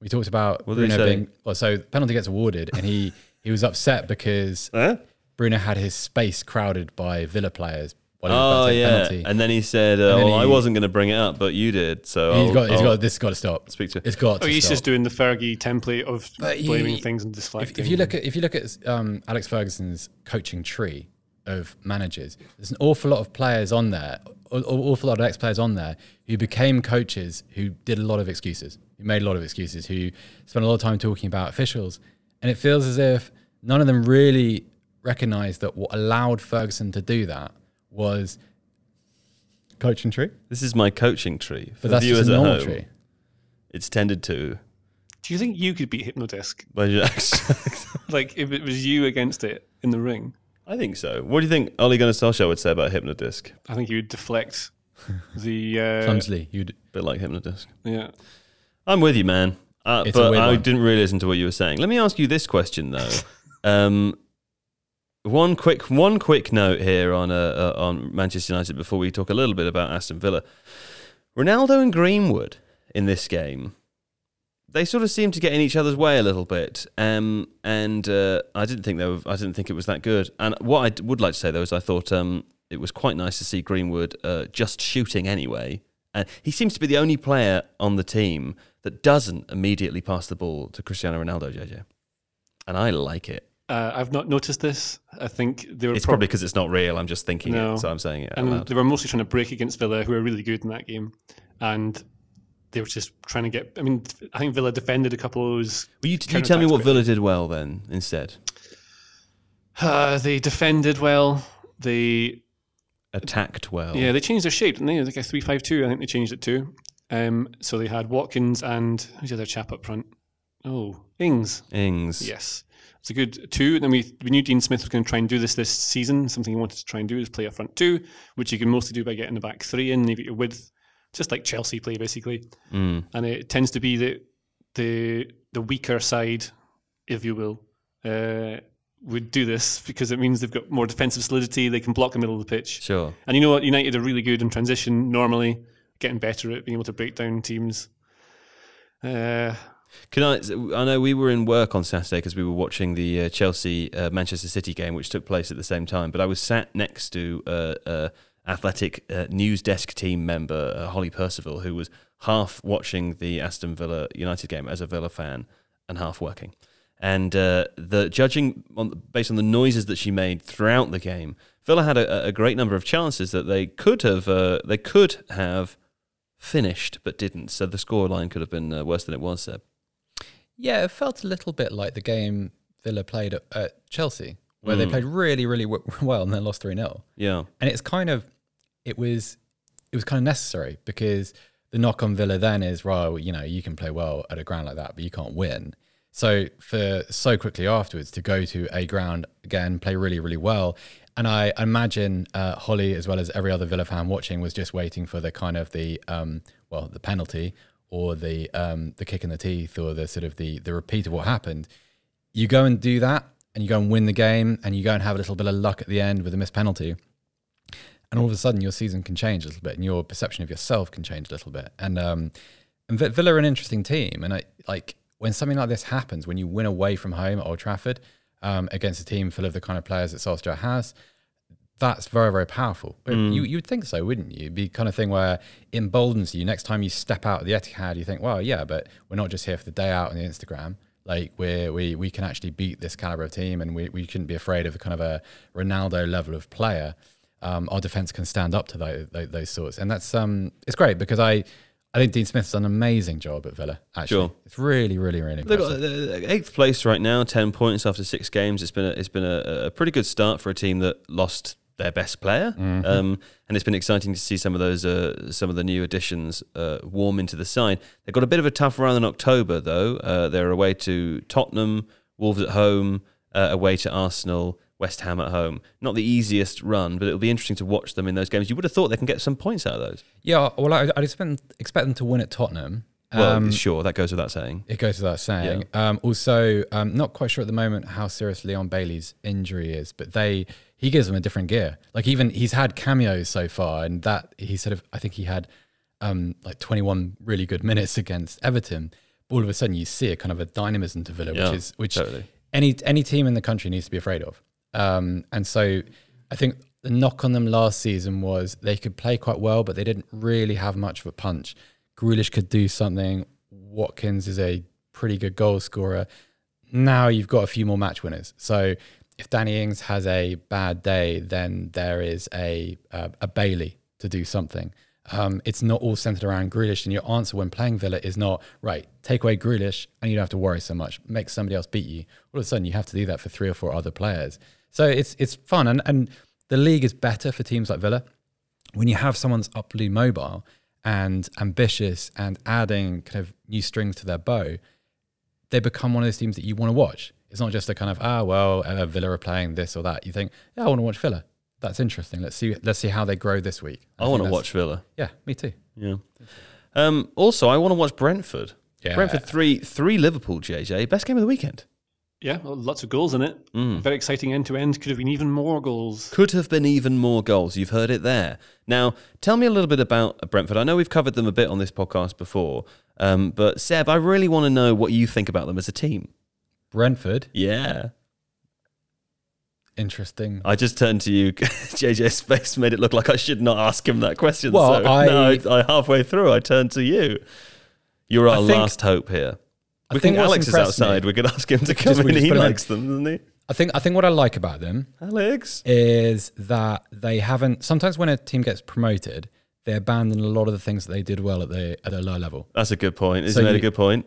We talked about What Bruno being well. So penalty gets awarded, and he he was upset because Huh? Bruno had his space crowded by Villa players. While he was about Oh to yeah, penalty. and then he said, uh, then "Well, I wasn't going to bring it up, but you did." So he's I'll- got he's I'll got this has got to stop. speak to. It's got. Oh, to he's stop. just doing the Fergie template of But he- blaming things and if, deflecting. if you look at if you look at um, Alex Ferguson's coaching tree of managers, there's an awful lot of players on there, an awful lot of ex players on there who became coaches who did a lot of excuses, who made a lot of excuses, who spent a lot of time talking about officials, and it feels as if none of them really recognised that what allowed Ferguson to do that was coaching tree, This is my coaching tree for but that's viewers just a at normal home. tree. It's tended to do you think you could beat Hypnodisc? by Jack- Like if it was you against it in the ring? I think so. What do you think Ole Gunnar Solskjaer would say about Hypnodisc? I think he would deflect the. Uh, Clumsily, you'd A bit like Hypnodisc. yeah. I'm with you, man. Uh, It's but weird I one. didn't really listen to what you were saying. Let me ask you this question though. um, one quick one quick note here on uh, uh, on Manchester United before we talk a little bit about Aston Villa. Ronaldo and Greenwood in this game, they sort of seem to get in each other's way a little bit. Um, and uh, I didn't think they were, I didn't think it was that good. And what I would like to say though is I thought um, it was quite nice to see Greenwood uh, just shooting anyway. And he seems to be the only player on the team that doesn't immediately pass the ball to Cristiano Ronaldo, JJ. And I like it. Uh, I've not noticed this. I think they were It's prob- probably because it's not real. I'm just thinking No. it, so I'm saying it and loud. they were mostly trying to break against Villa, who were really good in that game, and they were just trying to get. I mean, I think Villa defended a couple of those. Will you, you tell me what quickly. Villa did well then instead? Uh, they defended well. They Attacked well. yeah, they changed their shape, didn't they? Like a three-five-two. I think they changed it too. Um, so they had Watkins and who's the other chap up front? Oh, Ings. Ings. Yes, it's a good two. And then we we knew Dean Smith was going to try and do this this season. Something he wanted to try and do is play a front two, which you can mostly do by getting the back three in. Maybe your width, just like Chelsea play basically. Mm. And it tends to be the the the weaker side, if you will, uh, would do this because it means they've got more defensive solidity. They can block the middle of the pitch. Sure. And you know what? United are really good in transition normally, getting better at being able to break down teams. Uh, Can I? I know we were in work on Saturday because we were watching the uh, Chelsea uh, Manchester City game, which took place at the same time. But I was sat next to uh, uh, athletic uh, news desk team member uh, Holly Percival, who was half watching the Aston Villa United game as a Villa fan and half working. And uh, the judging on, based on the noises that she made throughout the game, Villa had a, a great number of chances that they could have uh, they could have finished but didn't. So the scoreline could have been uh, worse than it was. Seb. Yeah, it felt a little bit like the game Villa played at, at Chelsea, where they Mm. played really, really w- well and then lost 3 0. Yeah. And it's kind of, it was, it was kind of necessary because the knock on Villa then is, well, you know, you can play well at a ground like that, but you can't win. So for so quickly afterwards to go to a ground again, play really, really well. And I imagine uh, Holly, as well as every other Villa fan watching, was just waiting for the kind of the um, well, the penalty or the um, the kick in the teeth or the sort of the the repeat of what happened. You go and do that, and you go and win the game, and you go and have a little bit of luck at the end with a missed penalty and all of a sudden your season can change a little bit and your perception of yourself can change a little bit. And um and Villa are an interesting team and I like when something like this happens when you win away from home at Old Trafford um, against a team full of the kind of players that Solskjaer has that's very very powerful. But you you would think so wouldn't you? It'd be kind of thing where it emboldens you. Next time you step out of the Etihad you think well yeah but we're not just here for the day out on the Instagram. Like we're, we we can actually beat this caliber of team and we, we shouldn't be afraid of a kind of a Ronaldo level of player um, our defense can stand up to those, those, those sorts. And that's um, it's great because I, I think Dean Smith's done an amazing job at Villa. Actually, Sure. it's really, really, really They've got uh, eighth place right now, ten points after six games. It's been a, it's been a, a pretty good start for a team that lost their best player, um, and it's been exciting to see some of those uh, some of the new additions uh, warm into the side. They've got a bit of a tough run in October though. Uh, they're away to Tottenham, Wolves at home, uh, away to Arsenal. West Ham at home. Not the easiest run, but it'll be interesting to watch them in those games. You would have thought they can get some points out of those. Yeah, well, I, I'd expect, expect them to win at Tottenham. Well, Um, sure, that goes without saying. It goes without saying. Um, also, um, not quite sure at the moment how serious Leon Bailey's injury is, but they he gives them a different gear. Like even he's had cameos so far, and that he sort of I think he had um, like 21 really good minutes against Everton. All of a sudden, you see a kind of a dynamism to Villa, Yeah, which is which totally. any any team in the country needs to be afraid of. Um, and so, I think the knock on them last season was they could play quite well, but they didn't really have much of a punch. Grealish could do something. Watkins is a pretty good goal scorer. Now you've got a few more match winners. So if Danny Ings has a bad day, then there is a a, a Bailey to do something. Um, it's not all centered around Grealish, and your answer when playing Villa is not right. Take away Grealish, and you don't have to worry so much. Make somebody else beat you. All of a sudden, you have to do that for three or four other players. So it's it's fun, and and the league is better for teams like Villa when you have someone that's uply mobile and ambitious and adding kind of new strings to their bow, they become one of those teams that you want to watch. It's not just a kind of ah well uh, Villa are playing this or that. You think yeah I want to watch Villa. That's interesting. Let's see let's see how they grow this week. I think want to watch Villa. Yeah, me too. Yeah. Um, also, I want to watch Brentford. Yeah. Brentford three three Liverpool. JJ best game of the weekend. Yeah, well, lots of goals in it. Very exciting end to end. Could have been even more goals. Could have been even more goals. You've heard it there. Now, tell me a little bit about Brentford. I know we've covered them a bit on this podcast before, um, but Seb, I really want to know what you think about them as a team. Brentford, Yeah. interesting. I just turned to you. JJ's face made it look like I should not ask him that question. Well, so, I- no, I, I halfway through, I turned to you. You're our think- last hope here. I We think Alex is impressed me- outside. We could ask him to come in. He likes them, doesn't he? I think I think what I like about them Alex. is that they haven't. Sometimes when a team gets promoted, they abandon a lot of the things that they did well at the at a low level. That's a good point. Isn't So that a good point?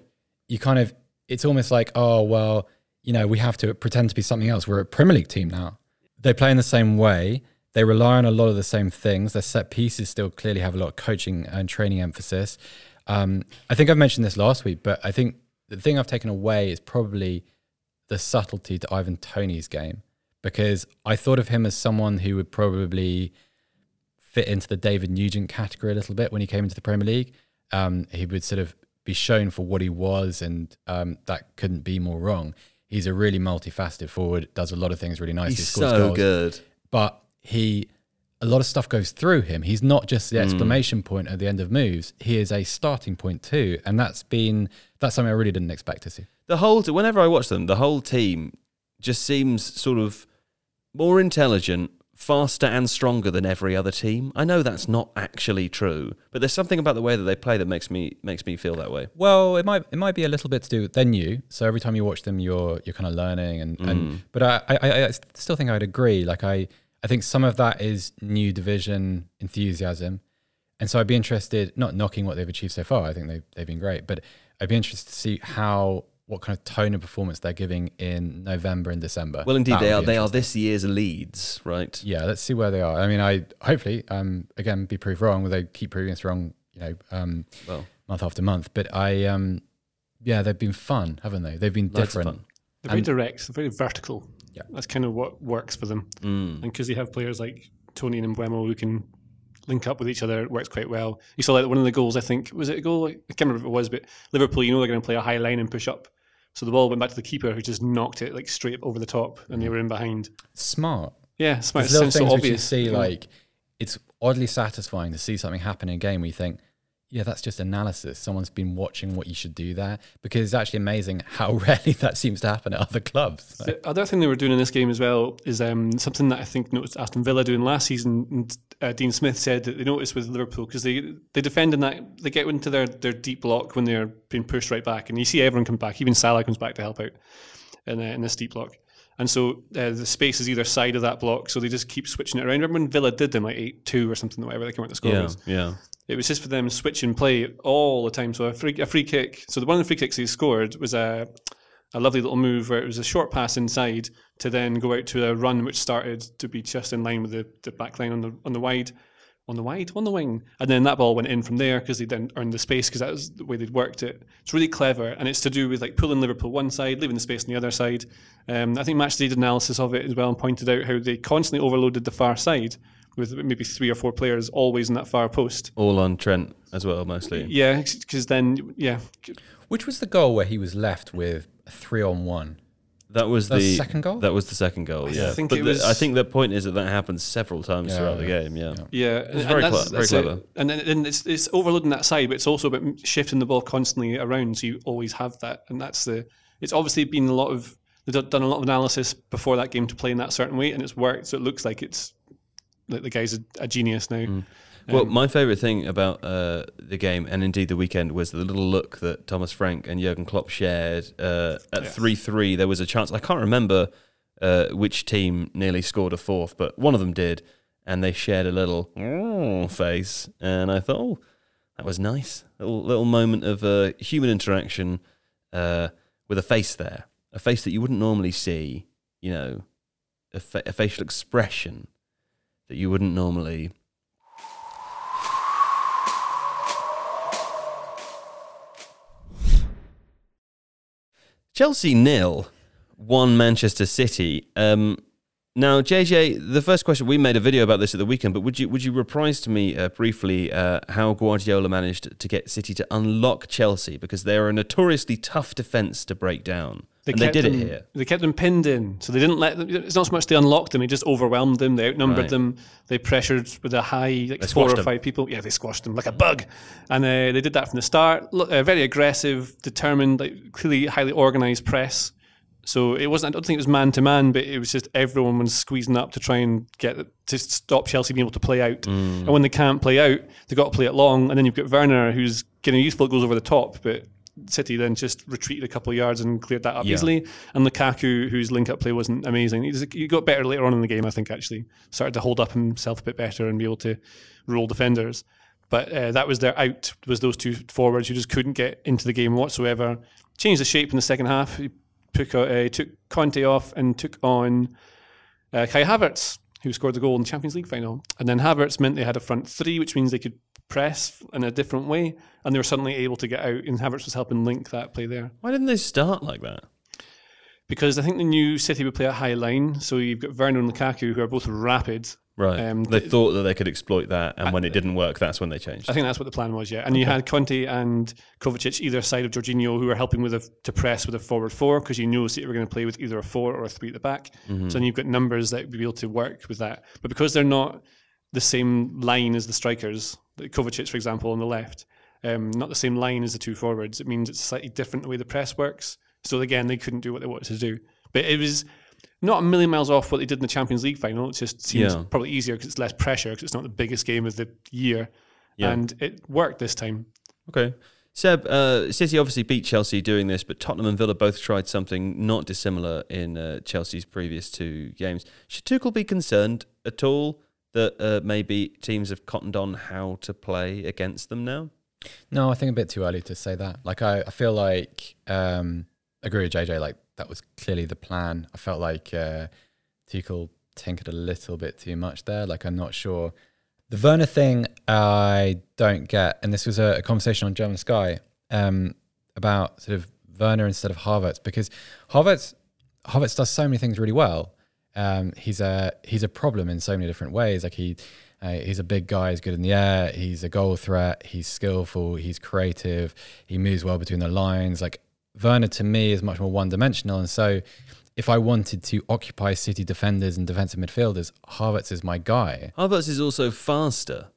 You kind of, it's almost like, oh well, you know, we have to pretend to be something else. We're a Premier League team now. They play in the same way. They rely on a lot of the same things. Their set pieces still clearly have a lot of coaching and training emphasis. Um, I think I've mentioned this last week, but I think the thing I've taken away is probably the subtlety to Ivan Toney's game because I thought of him as someone who would probably fit into the David Nugent category a little bit when he came into the Premier League. Um, he would sort of be shown for what he was, and um, that couldn't be more wrong. He's a really multifaceted forward, does a lot of things really nicely. He's scores so goals good. but he a lot of stuff goes through him. He's not just Hmm. the exclamation point at the end of moves. He is a starting point too, and that's been that's something I really didn't expect to see. The whole whenever I watch them, the whole team just seems sort of more intelligent, faster and stronger than every other team. I know that's not actually true, but there's something about the way that they play that makes me makes me feel that way. Well, it might it might be a little bit to do with then you. So every time you watch them, you're you're kind of learning, and, Mm. and but I, I I still think I'd agree. Like I I think some of that is new division enthusiasm, and so I'd be interested. Not knocking what they've achieved so far. I think they've they've been great, but I'd be interested to see how what kind of tone of performance they're giving in November and December. Well, indeed, That they are, they are this year's Leeds, right? Yeah, let's see where they are. I mean, I hopefully um again be proved wrong. Will they keep proving us wrong? You know, um Well, month after month. But I um yeah, they've been fun, haven't they? They've been loads different. They're very And- direct, they're very vertical. Yeah. That's kind of what works for them. Mm. And because they have players like Toney and Mbeumo who can link up with each other, it works quite well. You saw like one of the goals, I think, was it a goal? I can't remember if it was, but Liverpool, you know, they're going to play a high line and push up. So the ball went back to the keeper who just knocked it like straight over the top and they were in behind. Smart. Yeah, smart. It There's little sounds so things which you see Yeah. like it's oddly satisfying to see something happen in a game where you think, yeah, that's just analysis. Someone's been watching what you should do there because it's actually amazing how rarely that seems to happen at other clubs. The other thing they were doing in this game as well is um, something that I think noticed Aston Villa doing last season. And, uh, Dean Smith said that they noticed with Liverpool because they they defend in that they get into their, their deep block when they're being pushed right back, and you see everyone come back. Even Salah comes back to help out in, uh, in this deep block. And so uh, the space is either side of that block, so they just keep switching it around. Remember when Villa did them like eight two or something, whatever they came out the score Yeah, was. yeah. It was just for them switching play all the time. So a free, a free kick. So the one of the free kicks he scored was a a lovely little move where it was a short pass inside to then go out to a run which started to be just in line with the, the back line on the on the wide on the wide on the wing and then that ball went in from there because they then earned the space because that was the way they'd worked it it's really clever and it's to do with like pulling Liverpool one side leaving the space on the other side um, I think Matchday did analysis of it as well and pointed out how they constantly overloaded the far side with maybe three or four players always in that far post All on Trent as well, mostly. yeah because then yeah Which was the goal where he was left with a three on one? That was That's the the second goal? That was the second goal. Yeah, think but it the- was- I think the point is that that happens several times Yeah, throughout the game. Yeah. Yeah, It's and very that's- cle- very that's it. clever. And then and it's it's overloading that side, but it's also about shifting the ball constantly around, so you always have that. And that's the. It's obviously been a lot of they've done a lot of analysis before that game to play in that certain way, and it's worked. So it looks like it's like the guy's a, a genius now. Mm. Well, Um, my favourite thing about uh, the game and indeed the weekend was the little look that Thomas Frank and Jurgen Klopp shared uh, at Yeah. three three. There was a chance. I can't remember uh, which team nearly scored a fourth, but one of them did, and they shared a little "Mm" face, and I thought, oh, that was nice. Little little moment of uh, human interaction uh, with a face there, a face that you wouldn't normally see. You know, a, fa- a facial expression that you wouldn't normally. Chelsea nil, one Manchester City. Um, now, JJ, the first question we made a video about this at the weekend, but would you would you reprise to me uh, briefly uh, how Guardiola managed to get City to unlock Chelsea because they are a notoriously tough defence to break down, and they did them, it here. They kept them pinned in, so they didn't let them. It's not so much they unlocked them; they just overwhelmed them. They outnumbered Right. them. They pressured with a high, like They four or them. five people. Yeah, they squashed them like a bug, and uh, they did that from the start. Look, uh, very aggressive, determined, like clearly highly organised press. So it wasn't. I don't think it was man to man, but it was just everyone was squeezing up to try and get to stop Chelsea being able to play out. Mm. And when they can't play out, they've got to play it long. And then you've got Werner, who's getting useful, goes over the top, but. City then just retreated a couple of yards and cleared that up Yeah. easily. And Lukaku, whose link up play wasn't amazing, he, just, he got better later on in the game. I think actually started to hold up himself a bit better and be able to roll defenders. But uh, that was their out. Was those two forwards who just couldn't get into the game whatsoever. Changed the shape in the second half. He took uh, took Kanté off and took on uh, Kai Havertz, who scored the goal in the Champions League final. And then Havertz meant they had a front three, which means they could press in a different way, and they were suddenly able to get out. And Havertz was helping link that play there Why didn't they start like that? because I think the new City would play a high line. So you've got Werner and Lukaku, who are both rapid. Right. Um, they th- thought that they could exploit that, and when it didn't work, that's when they changed. I think that's what the plan was, yeah. And you had Kanté and Kovacic either side of Jorginho, who were helping with a, to press with a forward four because you know City were going to play with either a four or a three at the back. Mm-hmm. So then you've got numbers that would be able to work with that. But because they're not the same line as the strikers, like Kovacic, for example, on the left. Um, not the same line as the two forwards. It means it's slightly different the way the press works. So again, they couldn't do what they wanted to do. But it was not a million miles off what they did in the Champions League final. It just seems Yeah. probably easier because it's less pressure because it's not the biggest game of the year. Yeah. And it worked this time. Okay. Seb, uh, City obviously beat Chelsea doing this, but Tottenham and Villa both tried something not dissimilar in uh, Chelsea's previous two games. Should Tuchel be concerned at all that uh, maybe teams have cottoned on how to play against them now? No, I think a bit too early to say that. Like, I, I feel like, um, agree with JJ, like, that was clearly the plan. I felt like uh, Tuchel tinkered a little bit too much there. Like, I'm not sure. The Werner thing, I don't get. And this was a, a conversation on German Sky um, about sort of Werner instead of Havertz because Havertz, Havertz does so many things really well. Um, he's a he's a problem in so many different ways. Like he uh, he's a big guy. He's good in the air. He's a goal threat. He's skillful. He's creative. He moves well between the lines. Like Werner to me is much more one dimensional. And so, if I wanted to occupy City defenders and defensive midfielders, Havertz is my guy. Havertz is also faster.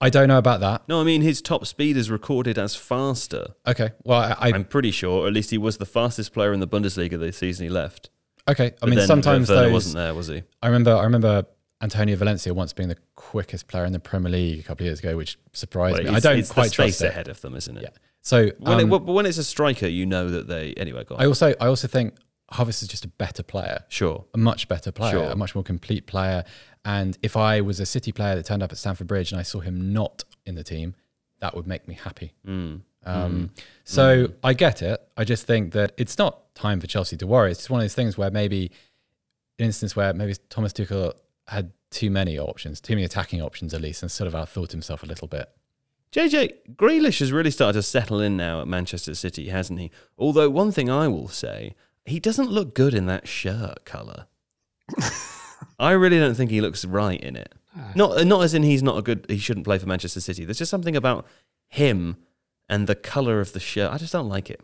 I don't know about that. No, I mean his top speed is recorded as faster. Okay. Well, I, I'm pretty sure, or at least he was the fastest player in the Bundesliga the season he left. okay. I But mean, sometimes Werner those. wasn't there, was he? I remember. I remember Antonio Valencia once being the quickest player in the Premier League a couple of years ago, which surprised Well, me. I don't it's the quite space trust it. ahead of them, isn't it? Yeah. So When, um, but when it's a striker, you know that they. Anyway, go on. I also I also think Havertz is just a better player. sure. a much better player, Sure. a much more complete player. And if I was a City player that turned up at Stamford Bridge and I saw him not in the team, that would make me happy. Mm. Um, So I get it. I just think that it's not time for Chelsea to worry. It's just one of those things where maybe an instance where maybe Thomas Tuchel had too many options, too many attacking options at least, and sort of outthought himself a little bit. JJ Grealish has really started to settle in now at Manchester City, hasn't he? Although one thing I will say, he doesn't look good in that shirt colour. I really don't think he looks right in it. Not not as in he's not a good he shouldn't play for Manchester City. There's just something about him and the colour of the shirt. I just don't like it.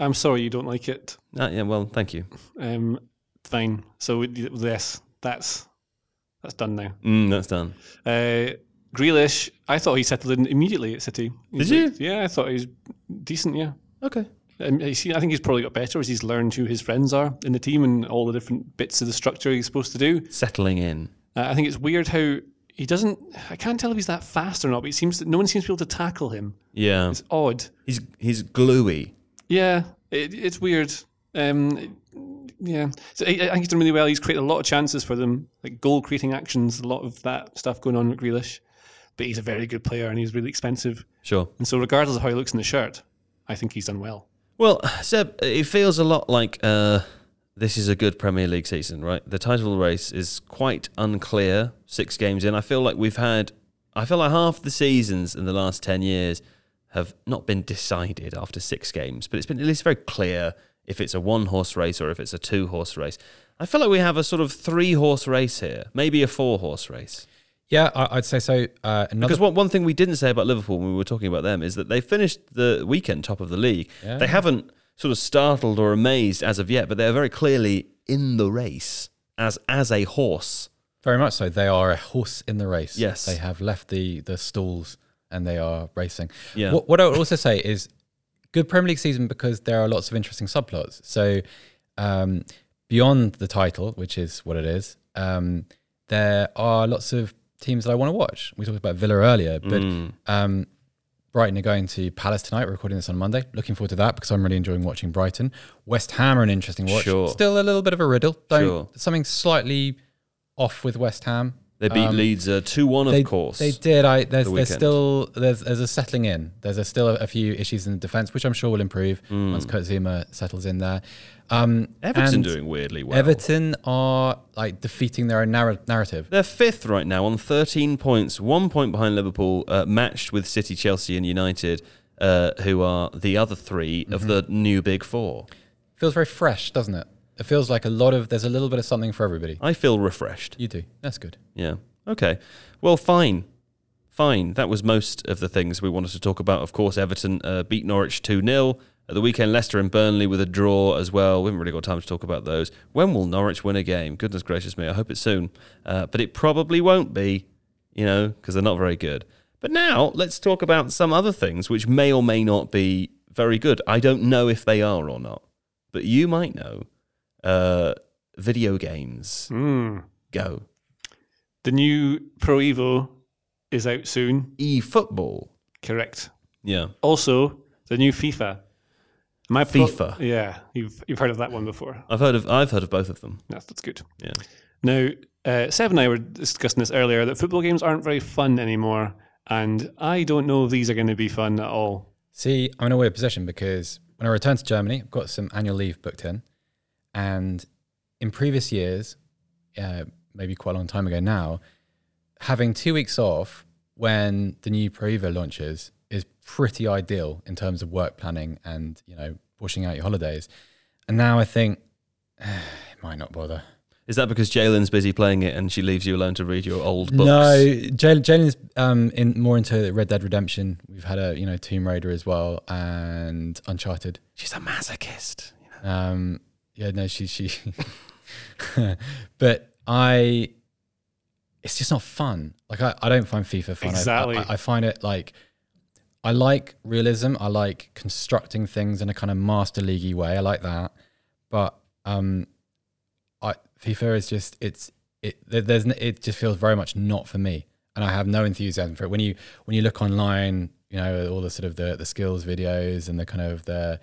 I'm sorry you don't like it. Uh, yeah, well, thank you. Um, fine. So yes, that's that's done now. Mm, that's done. Uh, Grealish, I thought he settled in immediately at City. He's Did you? Yeah, I thought he was decent. Yeah. Okay. Um, I think he's probably got better as he's learned who his friends are in the team and all the different bits of the structure he's supposed to do. Settling in. Uh, I think it's weird how he doesn't. I can't tell if he's that fast or not, but he seems that no one seems to be able to tackle him. Yeah. It's odd. He's he's gluey. Yeah, it, it's weird. Um, yeah, so I, I think he's done really well. He's created a lot of chances for them, like goal creating actions, a lot of that stuff going on with Grealish. But he's a very good player and he's really expensive. Sure. And so, regardless of how he looks in the shirt, I think he's done well. Well, Seb, it feels a lot like uh, this is a good Premier League season, right? The title race is quite unclear. Six games in, I feel like we've had. I feel like half the seasons in the last ten years have not been decided after six games, but it's been at least very clear if it's a one-horse race or if it's a two-horse race. I feel like we have a sort of three-horse race here, maybe a four-horse race. Yeah, I, I'd say so. Uh, another Because one, one thing we didn't say about Liverpool when we were talking about them is that they finished the weekend top of the league. Yeah. They haven't sort of startled or amazed as of yet, but they're very clearly in the race as as a horse. Very much so. They are a horse in the race. Yes. They have left the the stalls and they are racing. Yeah. What, what I would also say is good Premier League season because there are lots of interesting subplots. So um, beyond the title, which is what it is, um, there are lots of teams that I want to watch. We talked about Villa earlier, but Mm. um, Brighton are going to Palace tonight. We're recording this on Monday. Looking forward to that because I'm really enjoying watching Brighton. West Ham are an interesting watch. Sure. Still a little bit of a riddle. Don't Sure. something slightly off with West Ham. They beat Um, Leeds uh, two one, of course. They did. I there's the there's still there's there's a settling in. There's a, still a, a few issues in the defense, which I'm sure will improve once Kurt Zouma settles in there. Um. Everton doing weirdly well. Everton are like defeating their own narr- narrative. They're fifth right now on 13 points, one point behind Liverpool, uh, matched with City, Chelsea, and United, uh, who are the other 3 Mm-hmm. of the new big four. Feels very fresh, doesn't it? It feels like a lot of there's a little bit of something for everybody. I feel refreshed. You do. That's good. Yeah. Okay. Well, fine. Fine. That was most of the things we wanted to talk about. Of course, Everton uh, beat Norwich 2 0. At the weekend, Leicester and Burnley with a draw as well. We haven't really got time to talk about those. When will Norwich win a game? Goodness gracious me. I hope it's soon. Uh, but it probably won't be you know, because they're not very good. But now let's talk about some other things which may or may not be very good. I don't know if they are or not, but you might know. Uh, video games. Mm. Go. The new Pro Evo is out soon. E football. Correct. Yeah. Also, the new FIFA. My FIFA? yeah, you've you've heard of that one before. I've heard of I've heard of both of them. That's that's good. Yeah. Now, uh, Seb and I were discussing this earlier that football games aren't very fun anymore, and I don't know if these are going to be fun at all. See, I'm in a weird position because when I return to Germany, I've got some annual leave booked in. And in previous years, uh, maybe quite a long time ago now, having two weeks off when the new Pro Evo launches is pretty ideal in terms of work planning and, you know, pushing out your holidays. And now I think eh, it might not bother. Is that because Jalen's busy playing it and she leaves you alone to read your old books? No, Jalen- Jalen's um, in more into Red Dead Redemption. We've had a you know Tomb Raider as well and Uncharted. She's a masochist. Um, yeah, no, she she. but I, it's just not fun. Like I, I don't find FIFA fun. I- Exactly. I, I find it like, I like realism. I like constructing things in a kind of master leaguey way. I like that. But um, I FIFA is just it's it. there's it just feels very much not for me, and I have no enthusiasm for it. When you when you look online, you know all the sort of the the skills videos and the kind of the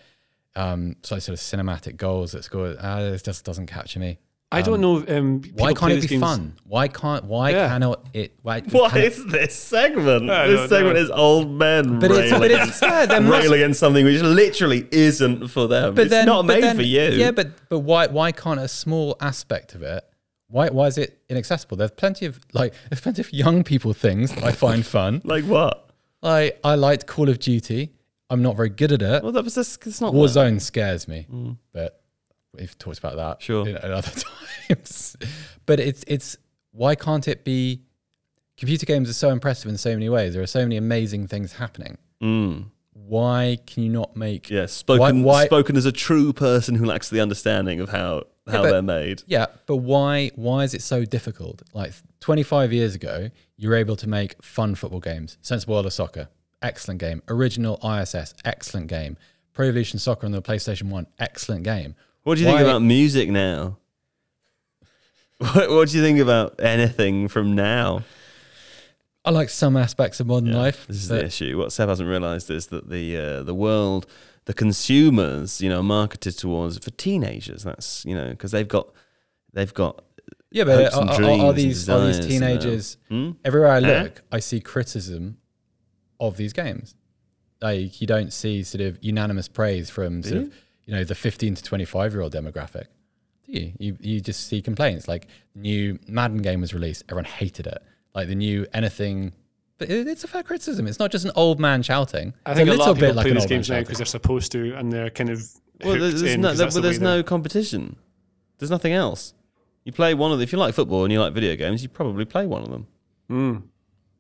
um, so sort of cinematic goals that score. Uh, it just doesn't capture me. I don't know. Um, Why can't it be games- fun? Why can't? Why Yeah. cannot it? Why, What can it- is this segment? I this don't segment know. is old men But it's, railing, but it's yeah, there must- railing against something which literally isn't for them. but it's then, not but made then- for you. Yeah, but but why why can't a small aspect of it? Why why is it inaccessible? There's plenty of like there's plenty of young people things that I find fun. like what? Like I liked Call of Duty. I'm not very good at it. Well, that was just, it's not. Warzone scares me, but we've talked about that Sure. in- at other times. but it's it's why can't it be? Computer games are so impressive in so many ways. There are so many amazing things happening. Mm. Why can you not make? Yeah, spoken why- spoken as a true person who lacks the understanding of how how but- they're made. Yeah, but why why is it so difficult? Like 25 years ago, you were able to make fun football games. Sensible World of Soccer, excellent game. Original ISS, excellent game. Pro Evolution Soccer on the PlayStation 1, excellent game. What do you think Why- about music now? What, what do you think about anything from now? I like some aspects of modern life. This is but the issue. What Seb hasn't realised is that the uh, the world, the consumers, you know, are marketed towards for teenagers. That's you know because they've got they've got yeah, but hopes are, and are- dreams are and these are these desires, you know. teenagers? Hmm? Everywhere I look, I see criticism of these games. Like you don't see sort of unanimous praise from sort of you know the 15 to 25 year old demographic. Do you? You you just see complaints like the new Madden game was released, everyone hated it. Like the new anything, but it, it's a fair criticism. It's not just an old man shouting. I It's think a, little lot of people bit like play these games now because they're supposed to, and they're kind of Well, hooked there's, there's in no 'cause there, that's but the there's no competition. There's nothing else. You play one of the, if you like football and you like video games, you probably play one of them. Mm.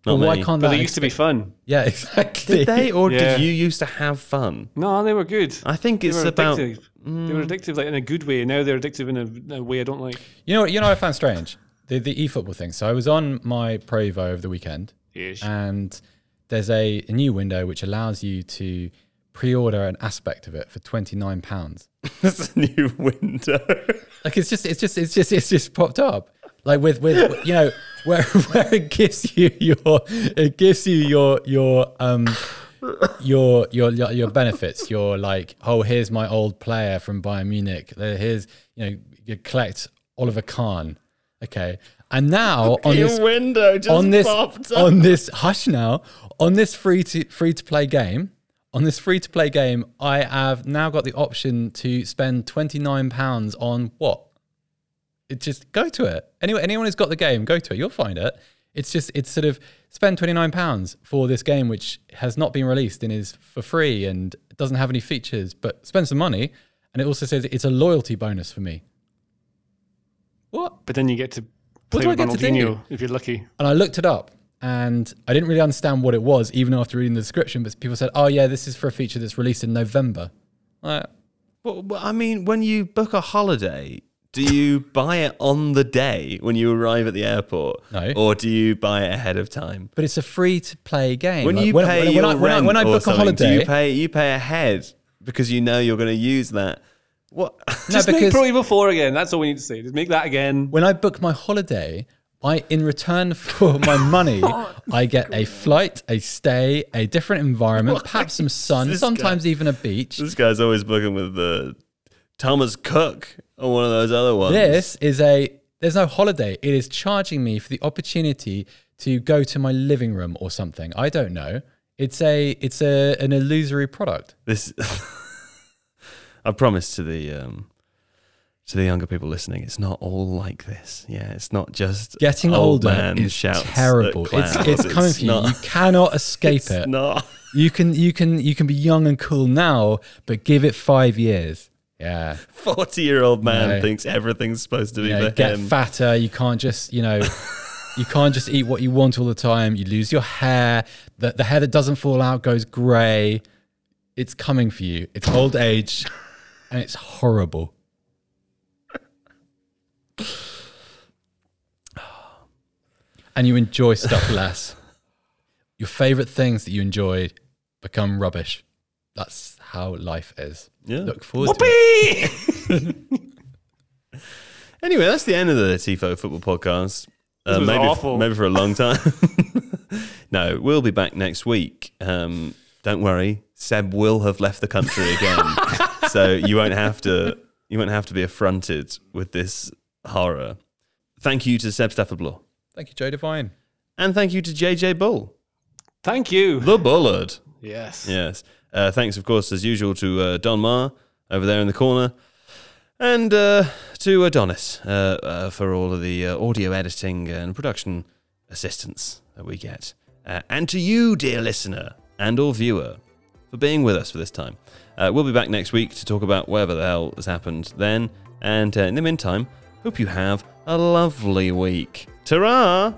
But Not why me. can't But that? they used to be fun. yeah, exactly. Did they or Yeah. did you used to have fun? No, they were good. I think They it's were about addictive. They were mm. addictive, like in a good way. Now they're addictive in a, a way I don't like. You know, you know, what I found strange the the eFootball thing. So I was on my Pro Evo over the weekend, Ish. and there's a, a new window which allows you to pre-order an aspect of it for twenty nine pounds. That's a new window. Like it's just, it's just, it's just, it's just popped up. Like with, with you know, where where it gives you your, it gives you your your um. Your, your your your benefits. You're like, oh, here's my old player from Bayern Munich. Here's you know, you collect Oliver Kahn. Okay, and now on this window just on this up. on this hush now on this free to free to play game on this free to play game i have now got the option to spend 29 pounds on what it just go to it anyway anyone who's got the game go to it you'll find it it's just it's sort of spend 29 pounds for this game which has not been released and is for free and doesn't have any features but spend some money and it also says it's a loyalty bonus for me what But then you get to What play do I with get to? Ronaldinho if you're lucky. and I looked it up and I didn't really understand what it was, even after reading the description. But people said, oh, yeah, this is for a feature that's released in November. Like, Well, well, I mean, when you book a holiday do you buy it on the day when you arrive at the airport? No. Or do you buy it ahead of time? But it's a free to play game. When Like, you when, pay when, your when I, when I, when I or book a holiday, do you pay you pay ahead because you know you're going to use that. What? no, Just make because Pro Evo 4 again. That's all we need to say. Just make that again. when I book my holiday, I in return for my money, oh. I get a flight, a stay, a different environment, perhaps some sun, this sometimes even a beach. this guy's always booking with the Thomas Cook or one of those other ones. This is a there's no holiday. It is charging me for the opportunity to go to my living room or something. I don't know. It's a it's a an illusory product. this I promise to the um to the younger people listening, it's not all like this. Yeah, it's not just Getting old older man is shouts terrible. It's it's coming for you. not- You cannot escape it's it. not. You can you can you can be young and cool now, but give it five years. Yeah. Forty year old man No. thinks everything's supposed to be better. You know, for get him. fatter. You can't just, you know, you can't just eat what you want all the time. You lose your hair. The, the hair that doesn't fall out goes grey. It's coming for you. It's old age and it's horrible. And you enjoy stuff less. Your favorite things that you enjoyed become rubbish. That's how life is. Yeah. Look forward to it. Whoopee! Anyway, that's the end of the Tifo Football Podcast. Uh, This was maybe, awful. maybe for a long time. no, we'll be back next week. Um, don't worry, Seb will have left the country again, so you won't have to. You won't have to be affronted with this horror. Thank you to Seb Stafford Thank you, Joe Devine. and thank you to JJ Bull, Thank you. the Bullard. Yes. Yes. Uh, thanks, of course, as usual, to uh, Don Mar over there in the corner, and uh, to Adonis uh, uh, for all of the uh, audio editing and production assistance that we get, and to you, dear listener and or viewer, for being with us for this time. We'll be back next week to talk about whatever the hell has happened then, and in the meantime, hope you have a lovely week. Ta-ra!